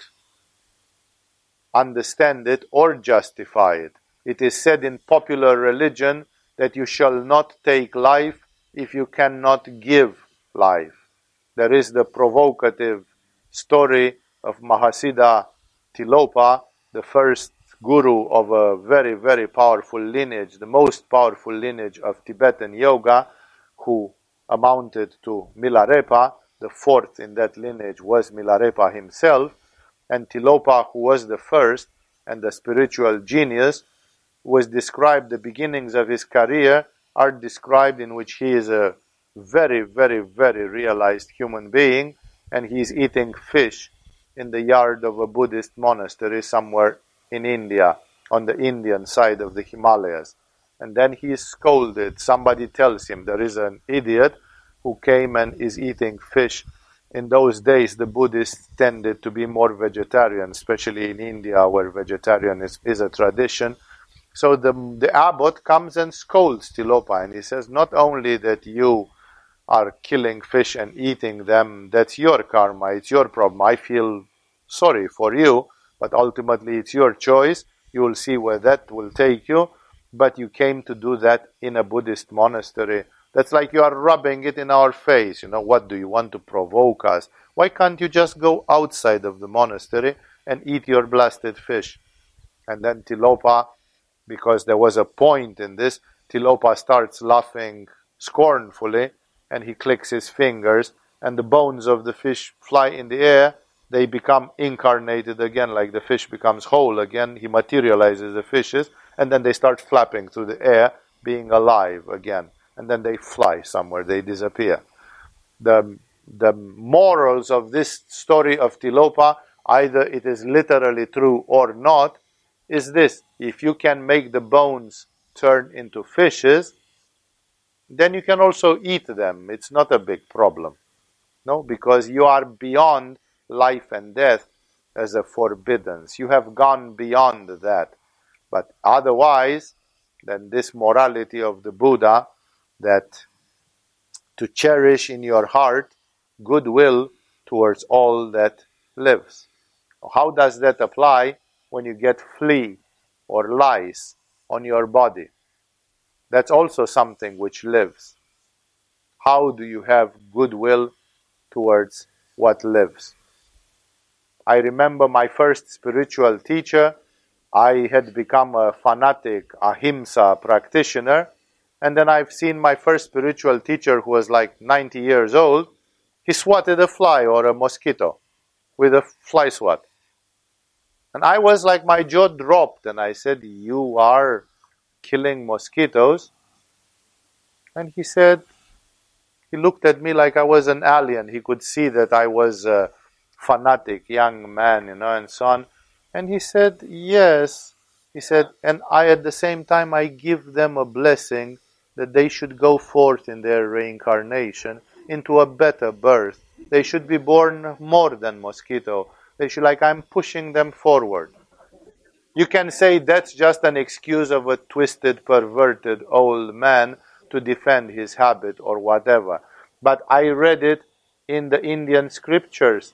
understand it or justify it. It is said in popular religion that you shall not take life if you cannot give life. There is the provocative story of Mahasiddha Tilopa, the first guru of a very, very powerful lineage, the most powerful lineage of Tibetan yoga, who amounted to Milarepa. The fourth in that lineage was Milarepa himself, and Tilopa, who was the first and the spiritual genius, was described, the beginnings of his career are described in which he is a very, very, very realized human being and he is eating fish in the yard of a Buddhist monastery somewhere in India, on the Indian side of the Himalayas. And then he is scolded. Somebody tells him there is an idiot who came and is eating fish. In those days, the Buddhists tended to be more vegetarian, especially in India, where vegetarianism is, is a tradition. So the, the abbot comes and scolds Tilopa and he says, Not only that you are killing fish and eating them, that's your karma, it's your problem. I feel sorry for you, but ultimately it's your choice. You will see where that will take you. But you came to do that in a Buddhist monastery. That's like you are rubbing it in our face. You know, what do you want to provoke us? Why can't you just go outside of the monastery and eat your blasted fish? And then Tilopa because there was a point in this. Tilopa starts laughing scornfully and he clicks his fingers, and the bones of the fish fly in the air. They become incarnated again, like the fish becomes whole again. He materializes the fishes, and then they start flapping through the air, being alive again. And then they fly somewhere, they disappear. The, the morals of this story of Tilopa, either it is literally true or not, is this if you can make the bones turn into fishes, then you can also eat them. It's not a big problem. No, because you are beyond life and death as a forbiddance. You have gone beyond that. But otherwise, then this morality of the Buddha that to cherish in your heart goodwill towards all that lives. How does that apply? when you get flea or lice on your body. That's also something which lives. How do you have goodwill towards what lives? I remember my first spiritual teacher. I had become a fanatic ahimsa practitioner, and then I've seen my first spiritual teacher who was like 90 years old. He swatted a fly or a mosquito with a fly swat. And I was like, my jaw dropped, and I said, You are killing mosquitoes? And he said, He looked at me like I was an alien. He could see that I was a fanatic young man, you know, and so on. And he said, Yes. He said, And I, at the same time, I give them a blessing that they should go forth in their reincarnation into a better birth. They should be born more than mosquito they should like I'm pushing them forward. You can say that's just an excuse of a twisted, perverted old man to defend his habit or whatever. But I read it in the Indian scriptures.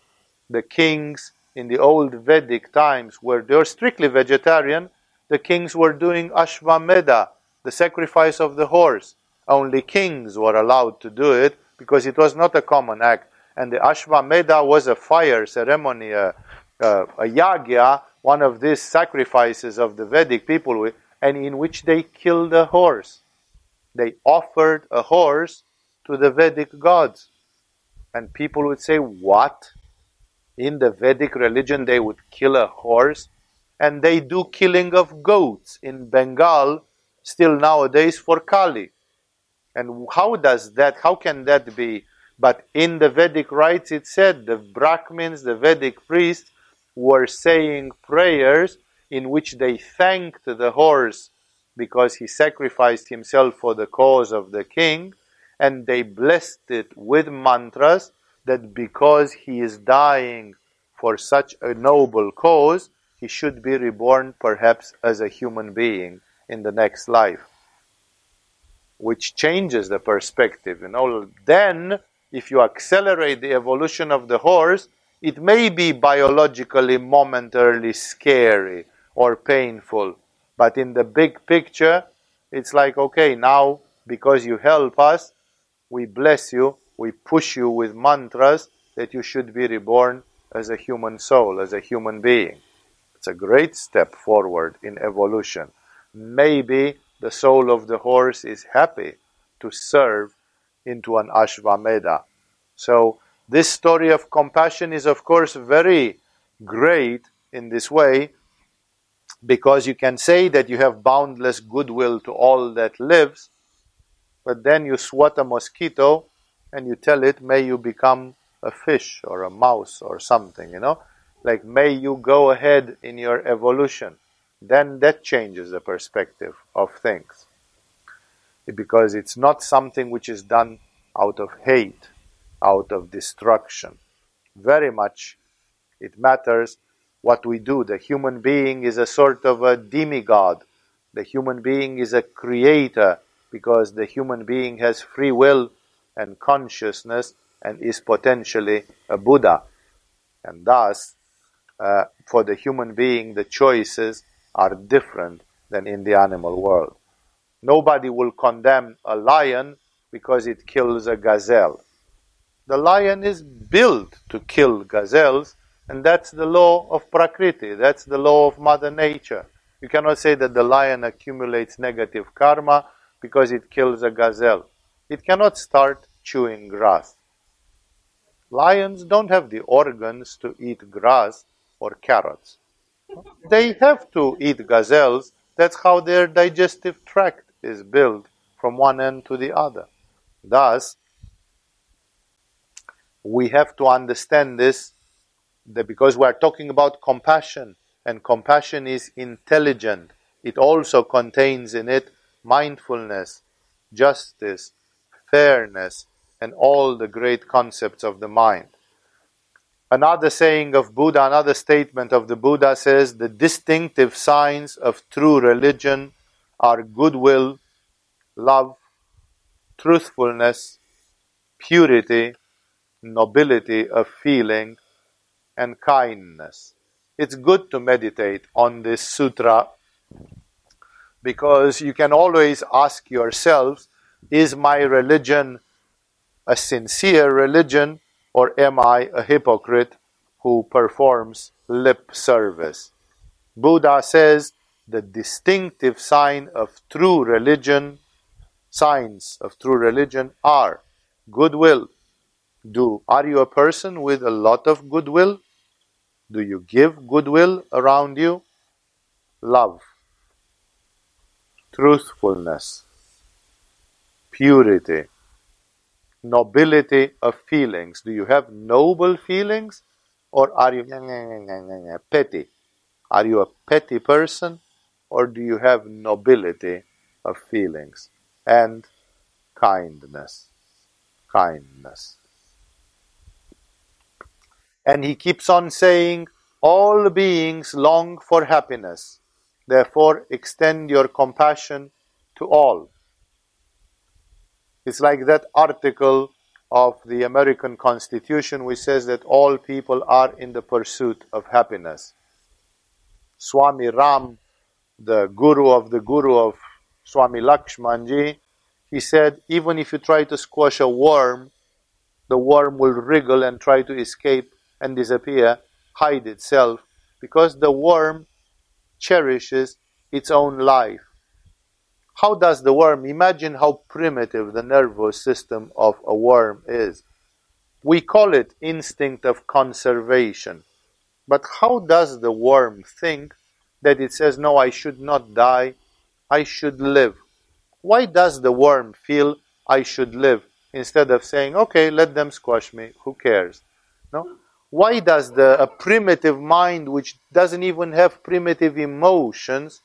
The kings in the old Vedic times, where they were strictly vegetarian, the kings were doing Ashvamedha, the sacrifice of the horse. Only kings were allowed to do it because it was not a common act and the Ashvamedha was a fire ceremony, a, a, a yagya, one of these sacrifices of the Vedic people, and in which they killed a horse. They offered a horse to the Vedic gods. And people would say, What? In the Vedic religion, they would kill a horse? And they do killing of goats in Bengal still nowadays for Kali. And how does that, how can that be but in the Vedic rites, it said the Brahmins, the Vedic priests, were saying prayers in which they thanked the horse because he sacrificed himself for the cause of the king, and they blessed it with mantras that because he is dying for such a noble cause, he should be reborn perhaps as a human being in the next life. Which changes the perspective. You know, then if you accelerate the evolution of the horse, It may be biologically, momentarily scary or painful, but in the big picture, it's like, okay, now because you help us, we bless you, we push you with mantras that you should be reborn as a human soul, as a human being. It's a great step forward in evolution. Maybe the soul of the horse is happy to serve into an Ashvamedha. So, this story of compassion is, of course, very great in this way because you can say that you have boundless goodwill to all that lives, but then you swat a mosquito and you tell it, may you become a fish or a mouse or something, you know? Like, may you go ahead in your evolution. Then that changes the perspective of things. Because it's not something which is done out of hate, out of destruction. Very much it matters what we do. The human being is a sort of a demigod. The human being is a creator because the human being has free will and consciousness and is potentially a Buddha. And thus, uh, for the human being, the choices are different than in the animal world. Nobody will condemn a lion because it kills a gazelle. The lion is built to kill gazelles, and that's the law of Prakriti, that's the law of Mother Nature. You cannot say that the lion accumulates negative karma because it kills a gazelle. It cannot start chewing grass. Lions don't have the organs to eat grass or carrots. They have to eat gazelles. That's how their digestive tract is built from one end to the other. Thus, we have to understand this because we are talking about compassion, and compassion is intelligent, it also contains in it mindfulness, justice, fairness, and all the great concepts of the mind. Another saying of Buddha, another statement of the Buddha says the distinctive signs of true religion are goodwill, love, truthfulness, purity, nobility of feeling, and kindness. It's good to meditate on this sutra because you can always ask yourselves is my religion a sincere religion or am I a hypocrite who performs lip service? Buddha says the distinctive sign of true religion, signs of true religion are goodwill. Do are you a person with a lot of goodwill? Do you give goodwill around you? Love, truthfulness, purity, nobility of feelings. Do you have noble feelings or are you petty? Are you a petty person or do you have nobility of feelings and kindness? Kindness. And he keeps on saying, All beings long for happiness. Therefore, extend your compassion to all. It's like that article of the American Constitution which says that all people are in the pursuit of happiness. Swami Ram, the guru of the guru of Swami Lakshmanjoo, he said, even if you try to squash a worm, the worm will wriggle and try to escape and disappear, hide itself, because the worm cherishes its own life. How does the worm, imagine how primitive the nervous system of a worm is. We call it instinct of conservation. But how does the worm think that it says, no, I should not die, I should live? Why does the worm feel I should live instead of saying, okay, let them squash me, who cares? No? Why does the a primitive mind which doesn't even have primitive emotions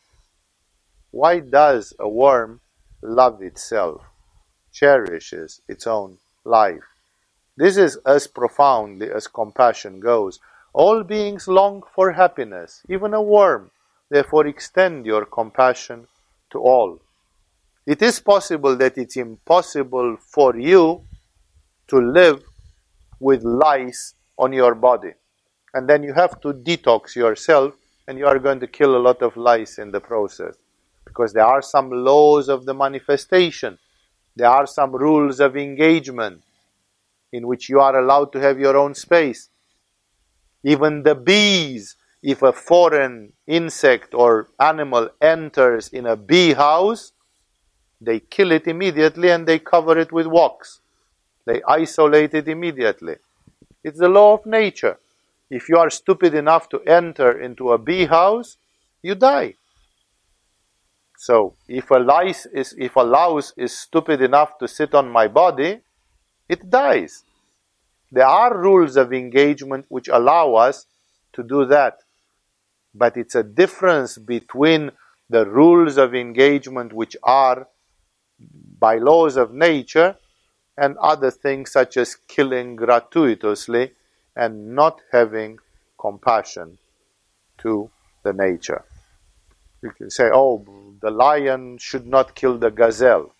why does a worm love itself, cherishes its own life? This is as profoundly as compassion goes. All beings long for happiness, even a worm. Therefore, extend your compassion to all. It is possible that it's impossible for you to live with lice on your body. And then you have to detox yourself, and you are going to kill a lot of lice in the process. Because there are some laws of the manifestation, there are some rules of engagement in which you are allowed to have your own space. Even the bees, if a foreign insect or animal enters in a bee house, they kill it immediately and they cover it with wax. They isolate it immediately. It's the law of nature. If you are stupid enough to enter into a bee house, you die. So if a lice is if a louse is stupid enough to sit on my body, it dies. There are rules of engagement which allow us to do that. But it's a difference between the rules of engagement which are by laws of nature and other things such as killing gratuitously and not having compassion to the nature. You can say, oh, the lion should not kill the gazelle.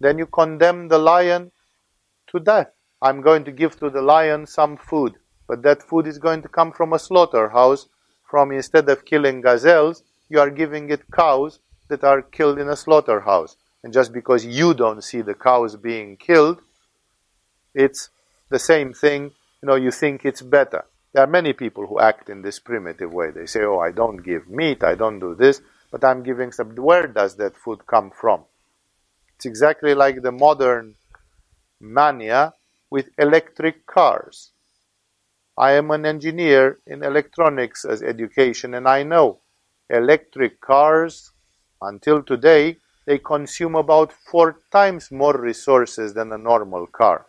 Then you condemn the lion to death. I'm going to give to the lion some food, but that food is going to come from a slaughterhouse. From instead of killing gazelles, you are giving it cows that are killed in a slaughterhouse. And just because you don't see the cows being killed, it's the same thing. You know, you think it's better. There are many people who act in this primitive way. They say, "Oh, I don't give meat, I don't do this," but I'm giving some. Where does that food come from? It's exactly like the modern mania with electric cars. I am an engineer in electronics as education, and I know electric cars until today they consume about four times more resources than a normal car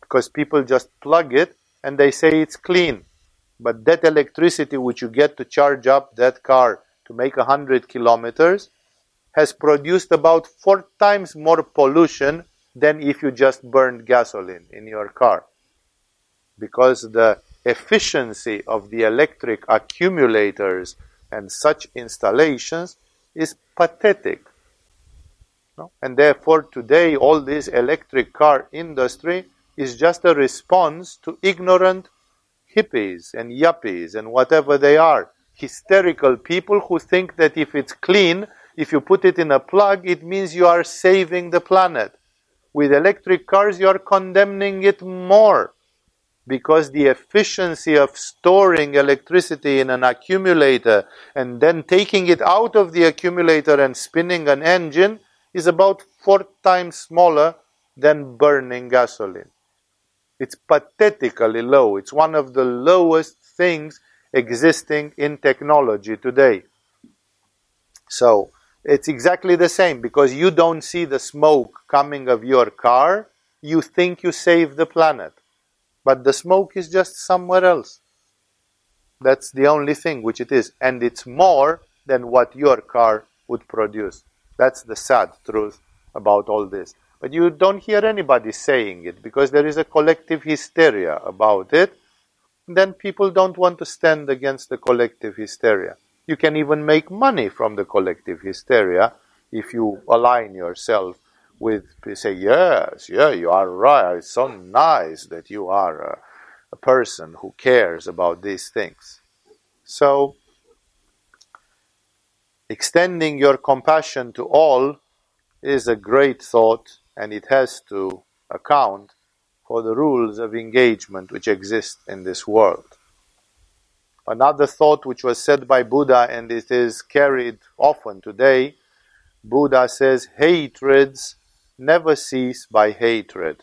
because people just plug it and they say it's clean. But that electricity which you get to charge up that car to make 100 kilometers has produced about four times more pollution than if you just burned gasoline in your car. Because the efficiency of the electric accumulators and such installations is pathetic. No? And therefore, today, all this electric car industry is just a response to ignorant hippies and yuppies and whatever they are. Hysterical people who think that if it's clean, if you put it in a plug, it means you are saving the planet. With electric cars, you are condemning it more because the efficiency of storing electricity in an accumulator and then taking it out of the accumulator and spinning an engine is about four times smaller than burning gasoline. It's pathetically low. It's one of the lowest things existing in technology today. So it's exactly the same because you don't see the smoke coming of your car, you think you save the planet. But the smoke is just somewhere else. That's the only thing which it is. And it's more than what your car would produce. That's the sad truth about all this. But you don't hear anybody saying it because there is a collective hysteria about it. Then people don't want to stand against the collective hysteria. You can even make money from the collective hysteria if you align yourself with, say, yes, yeah, you are right. It's so nice that you are a, a person who cares about these things. So, extending your compassion to all is a great thought and it has to account for the rules of engagement which exist in this world. Another thought which was said by Buddha, and it is carried often today Buddha says, Hatreds never cease by hatred,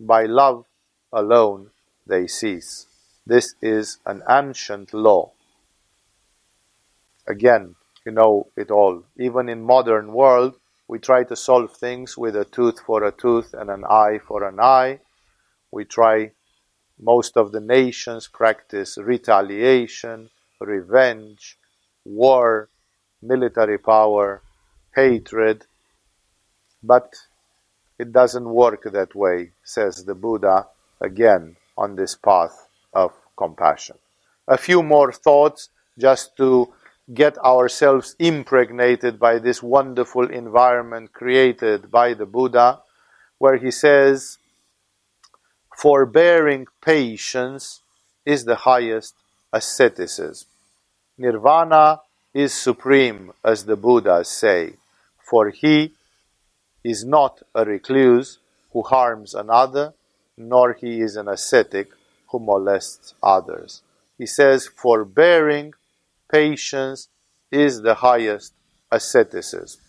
by love alone they cease. This is an ancient law. Again, you know it all. Even in modern world, we try to solve things with a tooth for a tooth and an eye for an eye. We try, most of the nations practice retaliation, revenge, war, military power, hatred. But it doesn't work that way, says the Buddha again on this path of compassion. A few more thoughts just to get ourselves impregnated by this wonderful environment created by the Buddha, where he says, Forbearing patience is the highest asceticism. Nirvana is supreme, as the Buddhas say, for he is not a recluse who harms another, nor he is an ascetic who molests others. He says, forbearing, patience is the highest asceticism.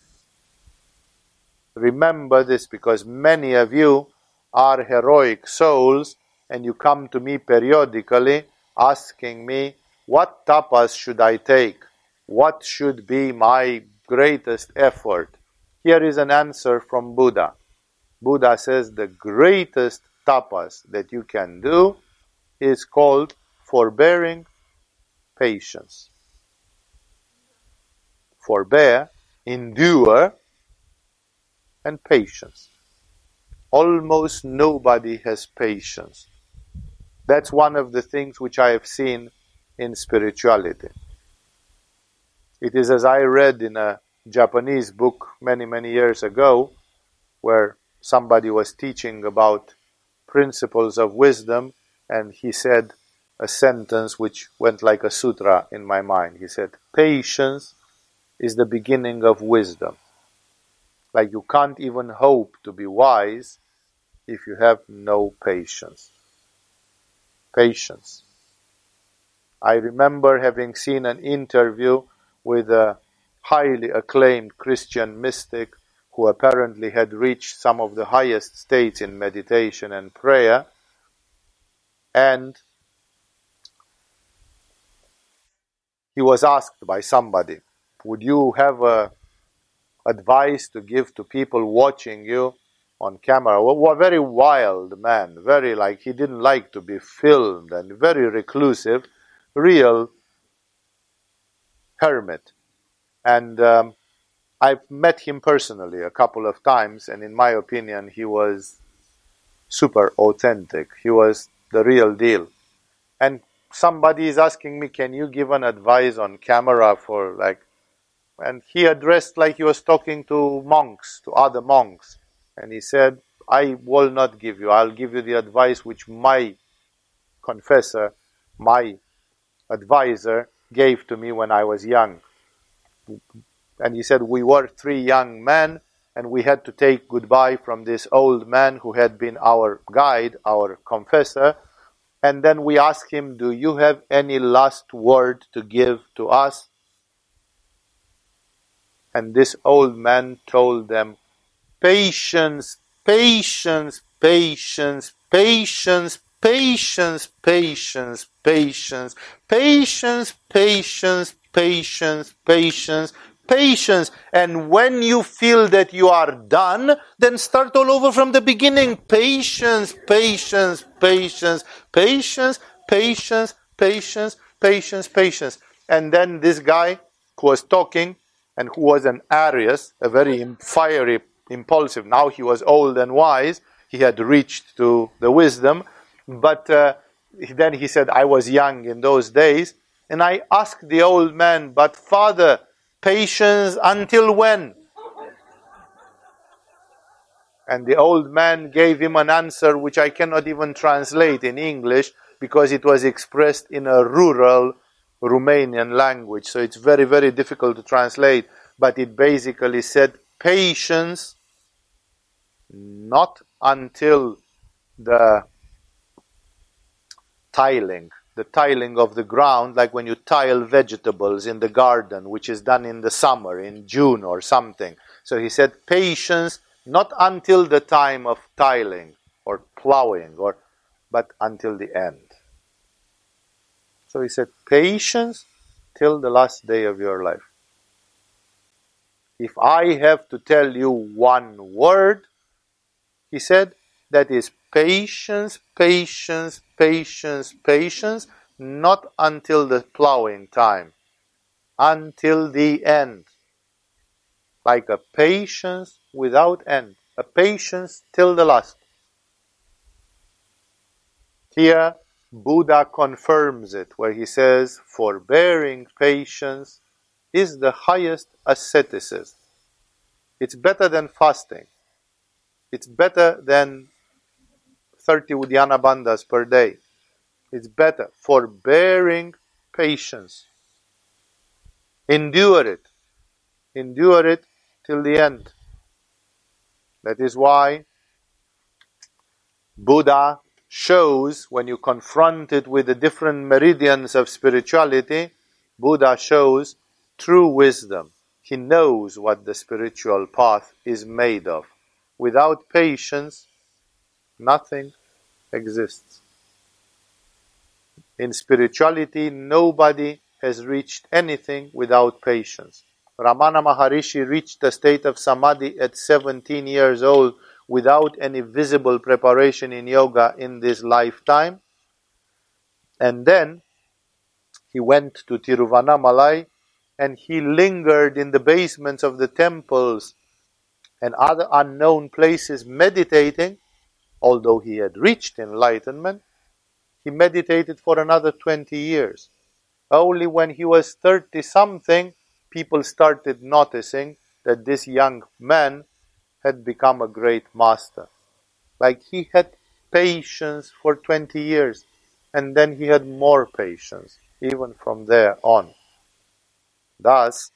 Remember this because many of you are heroic souls and you come to me periodically asking me, What tapas should I take? What should be my greatest effort? Here is an answer from Buddha. Buddha says the greatest tapas that you can do is called forbearing patience. Forbear, endure, and patience. Almost nobody has patience. That's one of the things which I have seen in spirituality. It is as I read in a Japanese book many, many years ago, where somebody was teaching about principles of wisdom, and he said a sentence which went like a sutra in my mind. He said, Patience is the beginning of wisdom. Like you can't even hope to be wise if you have no patience. Patience. I remember having seen an interview with a highly acclaimed Christian mystic who apparently had reached some of the highest states in meditation and prayer. And he was asked by somebody, Would you have a advice to give to people watching you on camera? A very wild man, very like he didn't like to be filmed and very reclusive, real hermit. And um, I've met him personally a couple of times, and in my opinion, he was super authentic. He was the real deal. And somebody is asking me, can you give an advice on camera for like, and he addressed like he was talking to monks, to other monks. And he said, I will not give you, I'll give you the advice which my confessor, my advisor gave to me when I was young. And he said, We were three young men, and we had to take goodbye from this old man who had been our guide, our confessor. And then we asked him, Do you have any last word to give to us? And this old man told them, Patience, patience, patience, patience, patience, patience, patience, patience, patience, patience, patience, patience. And when you feel that you are done, then start all over from the beginning. Patience, patience, patience, patience, patience, patience, patience, patience. And then this guy who was talking and who was an Aries, a very fiery, impulsive, now he was old and wise, he had reached to the wisdom, but uh, then he said, I was young in those days. And I asked the old man, but father, patience until when? And the old man gave him an answer which I cannot even translate in English because it was expressed in a rural Romanian language. So it's very, very difficult to translate. But it basically said, patience not until the tiling, the tiling of the ground, like when you tile vegetables in the garden, which is done in the summer, in June or something. So he said, patience not until the time of tiling or plowing, or, but until the end. So he said, patience till the last day of your life. If I have to tell you one word, he said, that is patience, patience, patience, patience, not until the plowing time, until the end. Like a patience without end, a patience till the last. Here, Buddha confirms it, where he says, forbearing patience is the highest asceticism. It's better than fasting. It's better than 30 Uddiyana bandhas per day. It's better. Forbearing patience. Endure it. Endure it till the end. That is why Buddha shows, when you confront it with the different meridians of spirituality, Buddha shows true wisdom. He knows what the spiritual path is made of. Without patience, nothing exists. In spirituality, nobody has reached anything without patience. Ramana Maharishi reached the state of samadhi at 17 years old without any visible preparation in yoga in this lifetime. And then he went to Tiruvannamalai and he lingered in the basements of the temples and other unknown places meditating, although he had reached enlightenment, he meditated for another 20 years. Only when he was 30 something, people started noticing that this young man had become a great master. Like he had patience for 20 years, and then he had more patience, even from there on. Thus,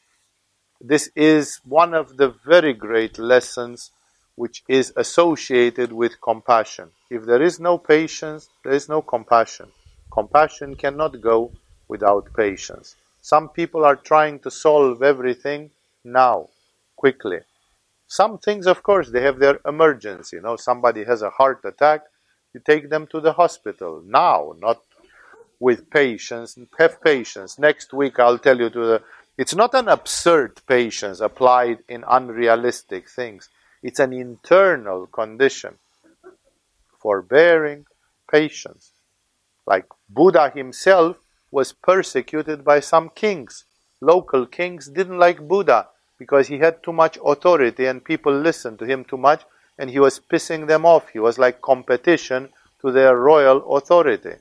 this is one of the very great lessons which is associated with compassion. If there is no patience, there is no compassion. Compassion cannot go without patience. Some people are trying to solve everything now, quickly. Some things, of course, they have their emergency. You know, somebody has a heart attack, you take them to the hospital now, not with patience. Have patience. Next week, I'll tell you to the. It's not an absurd patience applied in unrealistic things. It's an internal condition. Forbearing, patience. Like Buddha himself was persecuted by some kings. Local kings didn't like Buddha because he had too much authority and people listened to him too much and he was pissing them off. He was like competition to their royal authority.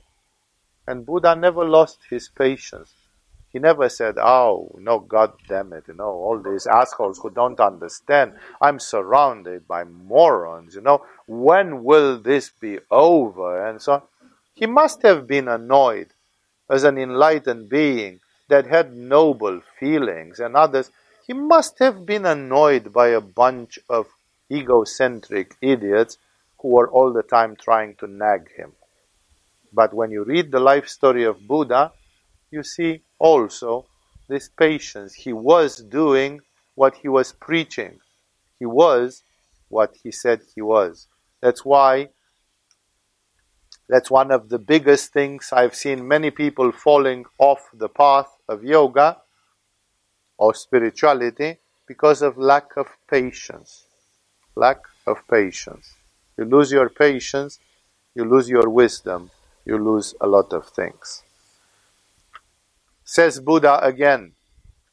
And Buddha never lost his patience. He never said, Oh, no, God damn it, you know, all these assholes who don't understand. I'm surrounded by morons, you know, when will this be over? And so on. He must have been annoyed as an enlightened being that had noble feelings and others. He must have been annoyed by a bunch of egocentric idiots who were all the time trying to nag him. But when you read the life story of Buddha, you see also this patience. He was doing what he was preaching. He was what he said he was. That's why that's one of the biggest things I've seen many people falling off the path of yoga or spirituality because of lack of patience. Lack of patience. You lose your patience, you lose your wisdom, you lose a lot of things. Says Buddha again,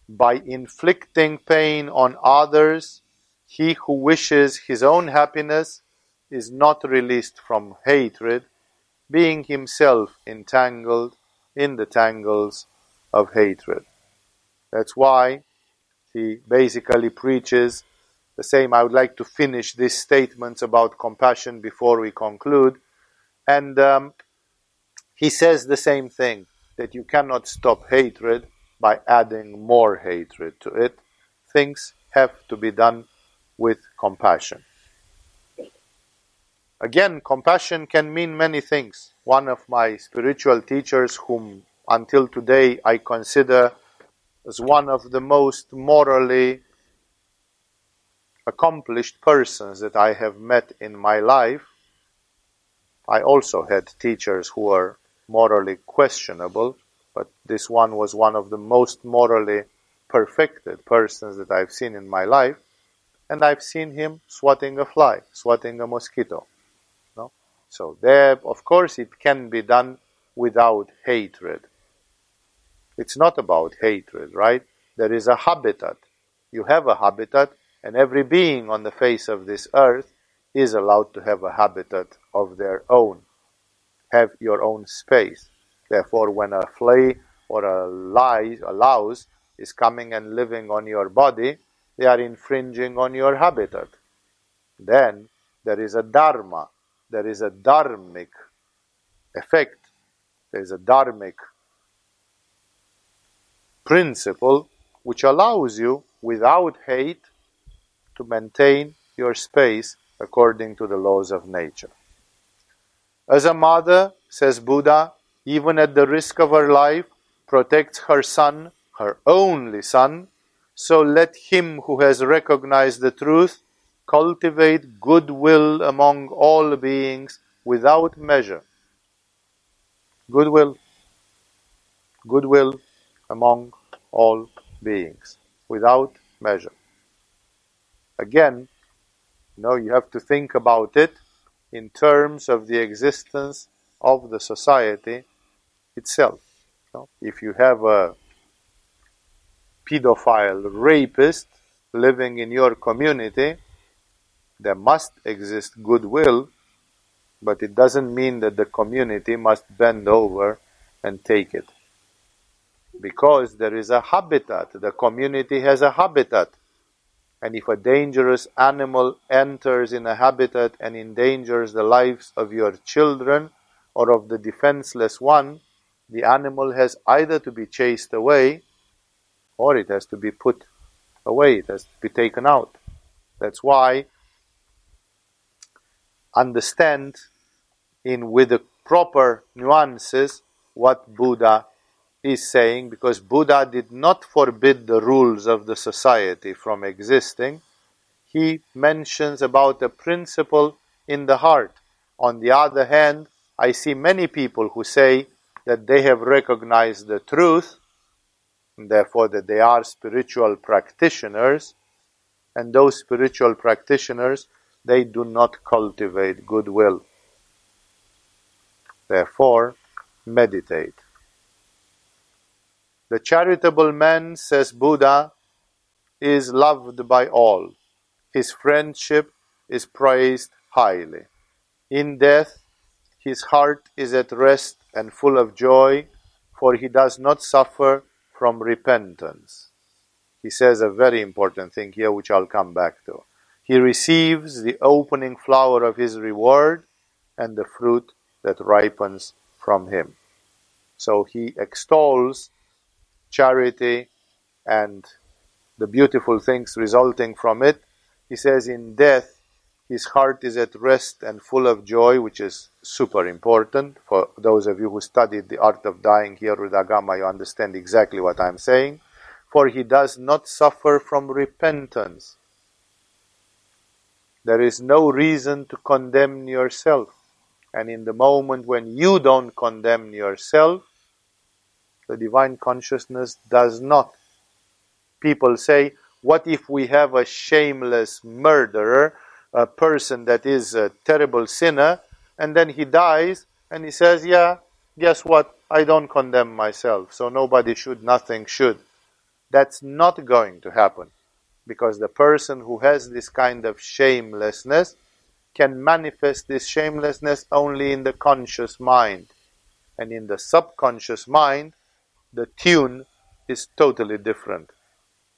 by inflicting pain on others, he who wishes his own happiness is not released from hatred, being himself entangled in the tangles of hatred. That's why he basically preaches the same. I would like to finish these statements about compassion before we conclude. And um, he says the same thing that you cannot stop hatred by adding more hatred to it. Things have to be done with compassion. Again, compassion can mean many things. One of my spiritual teachers, whom until today I consider as one of the most morally accomplished persons that I have met in my life, I also had teachers who were morally questionable, but this one was one of the most morally perfected persons that I've seen in my life, and I've seen him swatting a fly, swatting a mosquito. No? So there, of course, it can be done without hatred. It's not about hatred, right? There is a habitat. You have a habitat, and every being on the face of this earth is allowed to have a habitat of their own have your own space. Therefore, when a flea or a lie, a louse is coming and living on your body, they are infringing on your habitat. Then there is a dharma, there is a dharmic effect, there is a dharmic principle which allows you, without hate, to maintain your space according to the laws of nature. As a mother, says Buddha, even at the risk of her life, protects her son, her only son, so let him who has recognized the truth cultivate goodwill among all beings without measure. Goodwill, goodwill among all beings without measure. Again, you know, you have to think about it in terms of the existence of the society itself. You know, if you have a pedophile rapist living in your community, there must exist goodwill, but it doesn't mean that the community must bend over and take it. Because there is a habitat, the community has a habitat. And if a dangerous animal enters in a habitat and endangers the lives of your children or of the defenseless one, the animal has either to be chased away or it has to be put away, it has to be taken out. That's why understand in with the proper nuances what Buddha is saying because Buddha did not forbid the rules of the society from existing. He mentions about a principle in the heart. On the other hand, I see many people who say that they have recognized the truth, and therefore that they are spiritual practitioners, and those spiritual practitioners they do not cultivate goodwill. Therefore, meditate. The charitable man, says Buddha, is loved by all. His friendship is praised highly. In death, his heart is at rest and full of joy, for he does not suffer from repentance. He says a very important thing here, which I'll come back to. He receives the opening flower of his reward and the fruit that ripens from him. So he extols charity and the beautiful things resulting from it. He says, in death, his heart is at rest and full of joy, which is super important. For those of you who studied the art of dying here with Agama, you understand exactly what I'm saying. For he does not suffer from repentance. There is no reason to condemn yourself. And in the moment when you don't condemn yourself, the divine consciousness does not. People say, what if we have a shameless murderer, a person that is a terrible sinner, and then he dies and he says, yeah, guess what? I don't condemn myself, so nobody should, nothing should. That's not going to happen because the person who has this kind of shamelessness can manifest this shamelessness only in the conscious mind. And in the subconscious mind, the tune is totally different.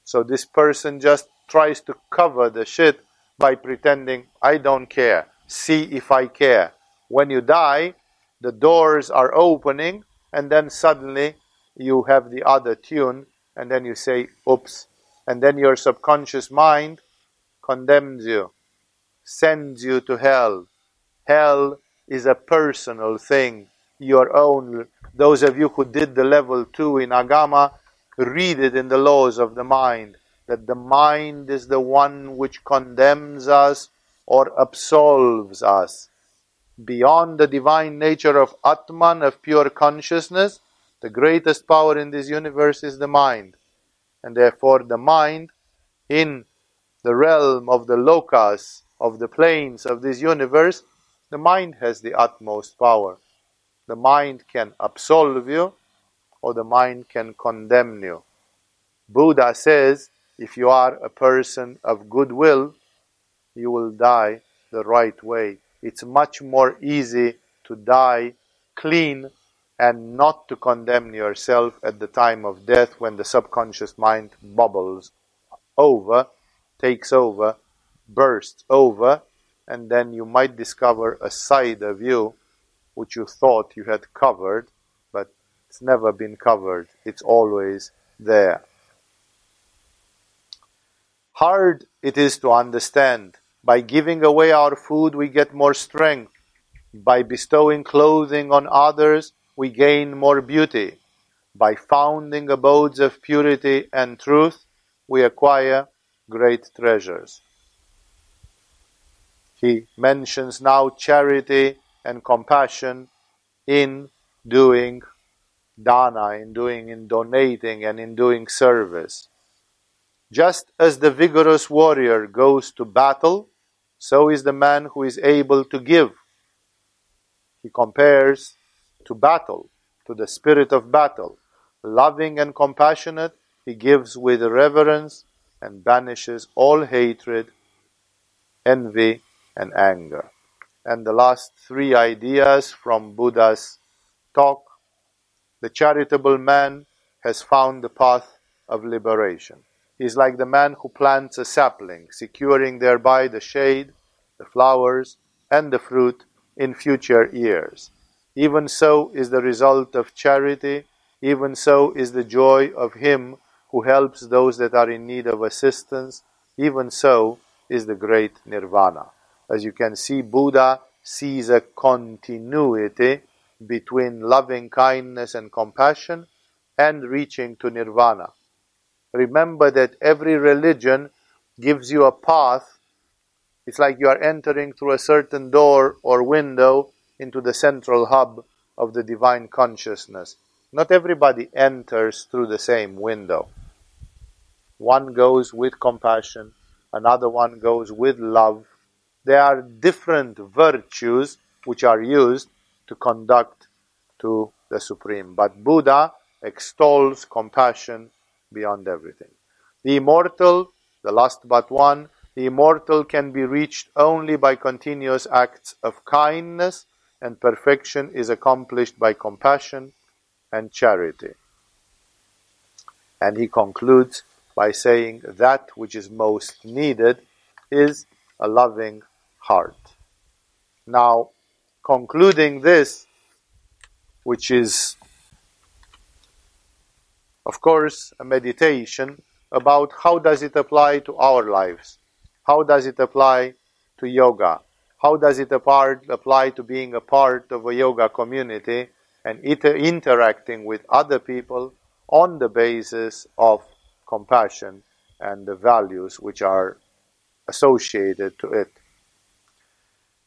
So this person just tries to cover the shit by pretending, I don't care. See if I care. When you die, the doors are opening, and then suddenly you have the other tune, and then you say, oops. And then your subconscious mind condemns you, sends you to hell. Hell is a personal thing, your own those of you who did the level 2 in Agama, read it in the laws of the mind that the mind is the one which condemns us or absolves us. Beyond the divine nature of Atman, of pure consciousness, the greatest power in this universe is the mind. And therefore, the mind, in the realm of the lokas, of the planes of this universe, the mind has the utmost power. The mind can absolve you or the mind can condemn you. Buddha says if you are a person of goodwill, you will die the right way. It's much more easy to die clean and not to condemn yourself at the time of death when the subconscious mind bubbles over, takes over, bursts over, and then you might discover a side of you which you thought you had covered, but it's never been covered. It's always there. Hard it is to understand. By giving away our food, we get more strength. By bestowing clothing on others, we gain more beauty. By founding abodes of purity and truth, we acquire great treasures. He mentions now charity and compassion in doing dana, in doing, in donating, and in doing service. Just as the vigorous warrior goes to battle, so is the man who is able to give. He compares to battle, to the spirit of battle. Loving and compassionate, he gives with reverence and banishes all hatred, envy, and anger. And the last three ideas from Buddha's talk the charitable man has found the path of liberation. He is like the man who plants a sapling, securing thereby the shade, the flowers, and the fruit in future years. Even so is the result of charity, even so is the joy of him who helps those that are in need of assistance, even so is the great nirvana. As you can see, Buddha sees a continuity between loving kindness and compassion and reaching to nirvana. Remember that every religion gives you a path. It's like you are entering through a certain door or window into the central hub of the divine consciousness. Not everybody enters through the same window. One goes with compassion, another one goes with love. There are different virtues which are used to conduct to the Supreme. But Buddha extols compassion beyond everything. The immortal, the last but one, the immortal can be reached only by continuous acts of kindness, and perfection is accomplished by compassion and charity. And he concludes by saying that which is most needed is a loving heart. Now, concluding this, which is, of course, a meditation about how does it apply to our lives? How does it apply to yoga? How does it apply to being a part of a yoga community and interacting with other people on the basis of compassion and the values which are associated to it?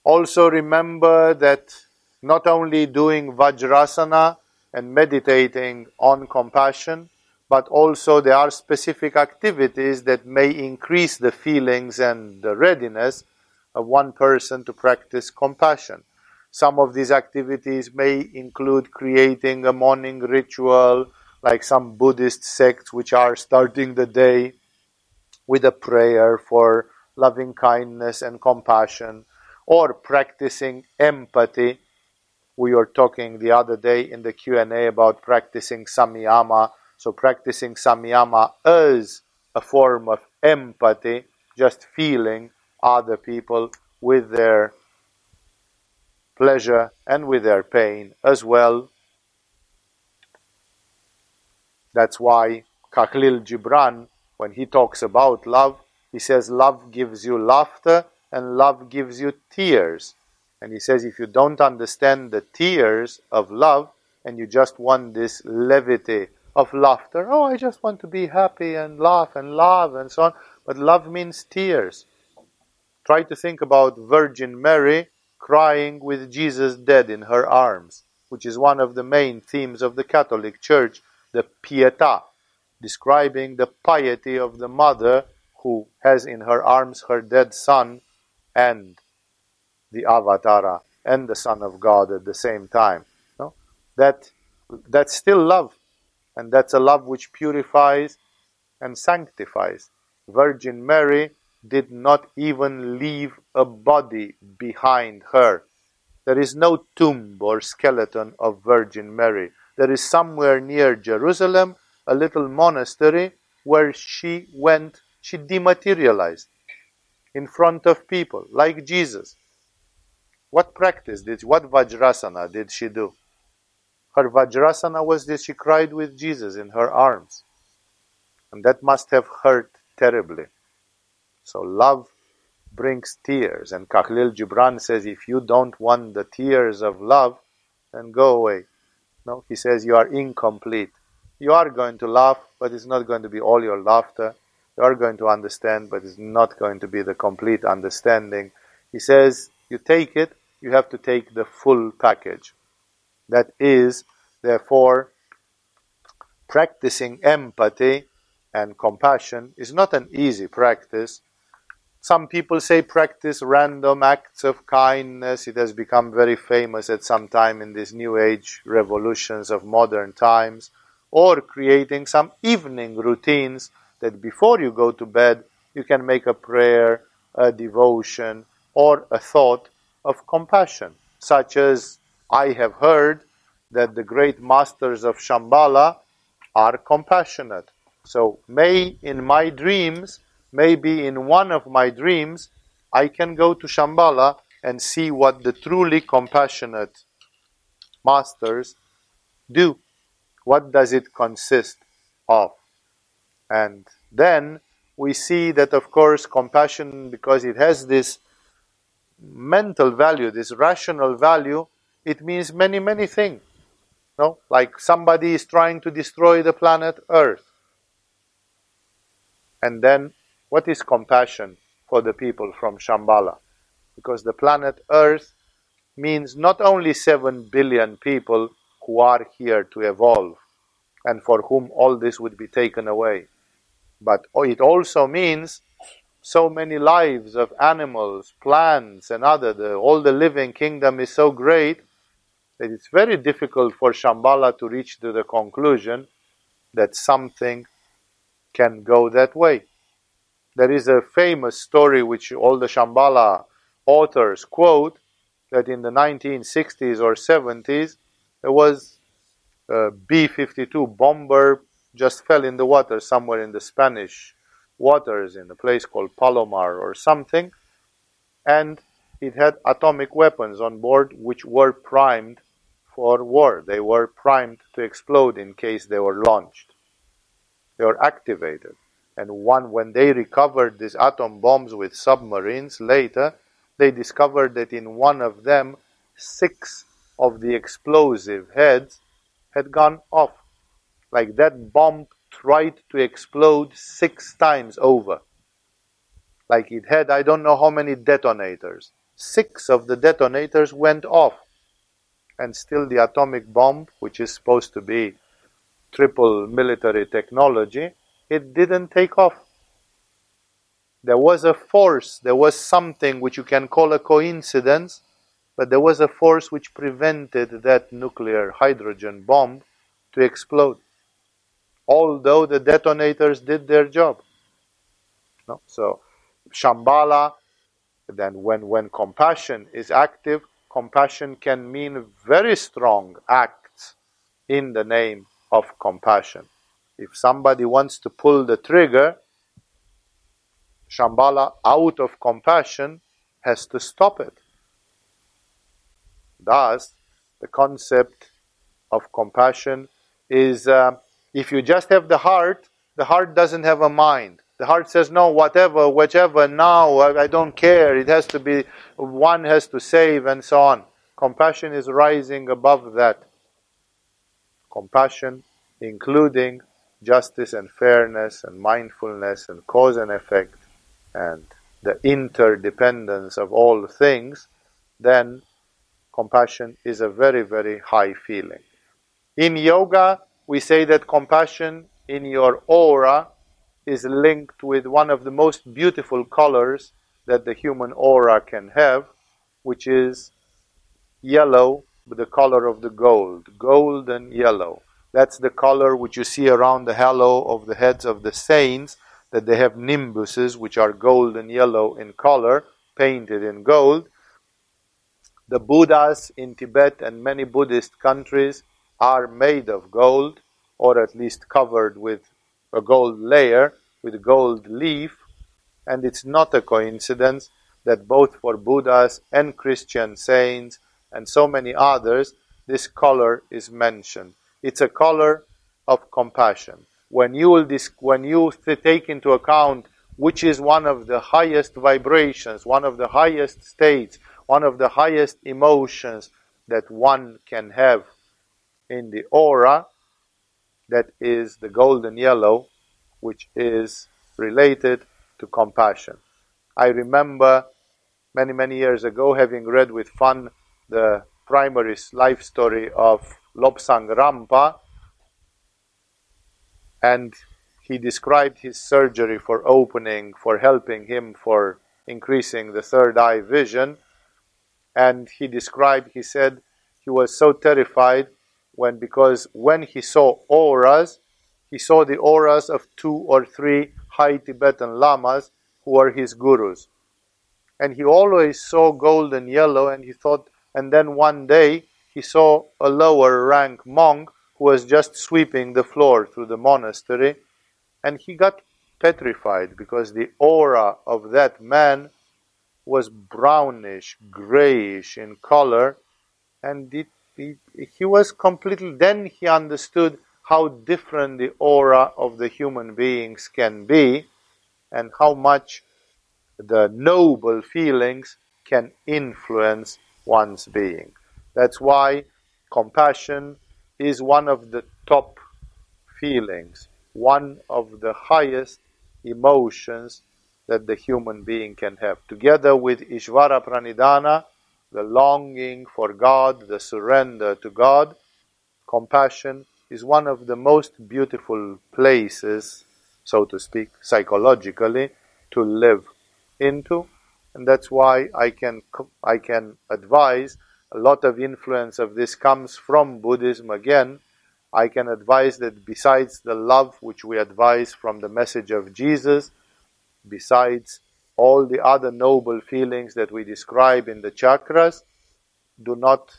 Also remember that not only doing Vajrasana and meditating on compassion, but also there are specific activities that may increase the feelings and the readiness of one person to practice compassion. Some of these activities may include creating a morning ritual, like some Buddhist sects which are starting the day with a prayer for loving kindness and compassion or practicing empathy. We were talking the other day in the Q&A about practicing samyama. So practicing samyama is a form of empathy, just feeling other people with their pleasure and with their pain as well. That's why Khalil Gibran, when he talks about love, he says love gives you laughter and love gives you tears. And he says, if you don't understand the tears of love and you just want this levity of laughter, oh, I just want to be happy and laugh and love and so on. But love means tears. Try to think about Virgin Mary crying with Jesus dead in her arms, which is one of the main themes of the Catholic Church, the Pietà, describing the piety of the mother who has in her arms her dead son and the Avatara and the Son of God at the same time. No? That that's still love. And that's a love which purifies and sanctifies. Virgin Mary did not even leave a body behind her. There is no tomb or skeleton of Virgin Mary. There is somewhere near Jerusalem a little monastery where she went, she dematerialized in front of people, like Jesus. What practice did, what Vajrasana did she do? Her Vajrasana was that she cried with Jesus in her arms. And that must have hurt terribly. So love brings tears. And Khalil Gibran says, if you don't want the tears of love, then go away. No, he says you are incomplete. You are going to laugh, but it's not going to be all your laughter. You are going to understand, but it's not going to be the complete understanding. He says, you take it, you have to take the full package. That is, therefore, practicing empathy and compassion is not an easy practice. Some people say practice random acts of kindness. It has become very famous at some time in these new age revolutions of modern times. Or creating some evening routines that before you go to bed, you can make a prayer, a devotion, or a thought of compassion, such as I have heard that the great masters of Shambhala are compassionate. So, may in my dreams, maybe in one of my dreams, I can go to Shambhala and see what the truly compassionate masters do. What does it consist of? And then we see that, of course, compassion, because it has this mental value, this rational value, it means many, many things. No? Like somebody is trying to destroy the planet Earth. And then, what is compassion for the people from Shambhala? Because the planet Earth means not only 7 billion people who are here to evolve and for whom all this would be taken away, but oh, it also means so many lives of animals, plants, and other. The, all the living kingdom is so great that it's very difficult for Shambhala to reach to the conclusion that something can go that way. There is a famous story which all the Shambhala authors quote that in the 1960s or 70s there was a B 52 bomber just fell in the water somewhere in the Spanish waters in a place called Palomar or something, and it had atomic weapons on board which were primed for war. They were primed to explode in case they were launched. They were activated. And one, when they recovered these atom bombs with submarines later, they discovered that in one of them, six of the explosive heads had gone off. Like that bomb tried to explode six times over. Like it had, I don't know how many detonators. Six of the detonators went off. And still, the atomic bomb, which is supposed to be triple military technology, it didn't take off. There was a force, there was something which you can call a coincidence, but there was a force which prevented that nuclear hydrogen bomb to explode although the detonators did their job. No? So, Shambhala, then when, when compassion is active, compassion can mean very strong acts in the name of compassion. If somebody wants to pull the trigger, Shambhala, out of compassion, has to stop it. Thus, the concept of compassion is uh, if you just have the heart, the heart doesn't have a mind. The heart says, no, whatever, whichever, now, I, I don't care. It has to be, one has to save, and so on. Compassion is rising above that. Compassion, including justice and fairness and mindfulness and cause and effect and the interdependence of all things, then compassion is a very, very high feeling. In yoga, we say that compassion in your aura is linked with one of the most beautiful colors that the human aura can have, which is yellow, the color of the gold, golden yellow. That's the color which you see around the halo of the heads of the saints, that they have nimbuses which are golden yellow in color, painted in gold. The Buddhas in Tibet and many Buddhist countries are made of gold, or at least covered with a gold layer, with gold leaf, and it's not a coincidence that both for Buddhas and Christian saints and so many others, this color is mentioned. It's a color of compassion. when you will when you take into account which is one of the highest vibrations, one of the highest states, one of the highest emotions that one can have in the aura, that is the golden yellow, which is related to compassion. I remember many, many years ago having read with fun the primary life story of Lobsang Rampa, and he described his surgery for opening, for helping him, for increasing the third eye vision. And he described, he said, he was so terrified when, because when he saw auras, he saw the auras of two or three high Tibetan lamas who were his gurus. And he always saw gold and yellow, and he thought, and then one day he saw a lower rank monk who was just sweeping the floor through the monastery, and he got petrified because the aura of that man was brownish, grayish in color, and it, it, he was completely. Then he understood how different the aura of the human beings can be, and how much the noble feelings can influence one's being. That's why compassion is one of the top feelings, one of the highest emotions that the human being can have. Together with Ishvara Pranidhana, the longing for God, the surrender to God, compassion is one of the most beautiful places, so to speak, psychologically, to live into. And that's why I can, I can advise a lot of influence of this comes from Buddhism again. I can advise that besides the love which we advise from the message of Jesus, besides all the other noble feelings that we describe in the chakras, do not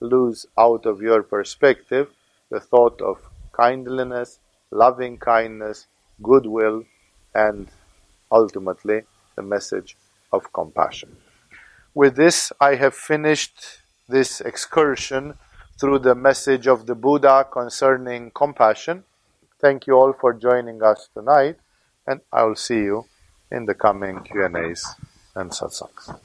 lose out of your perspective the thought of kindliness, loving kindness, goodwill, and ultimately the message of compassion. With this, I have finished this excursion through the message of the Buddha concerning compassion. Thank you all for joining us tonight, and I will see you in the coming Q&As and satsangs.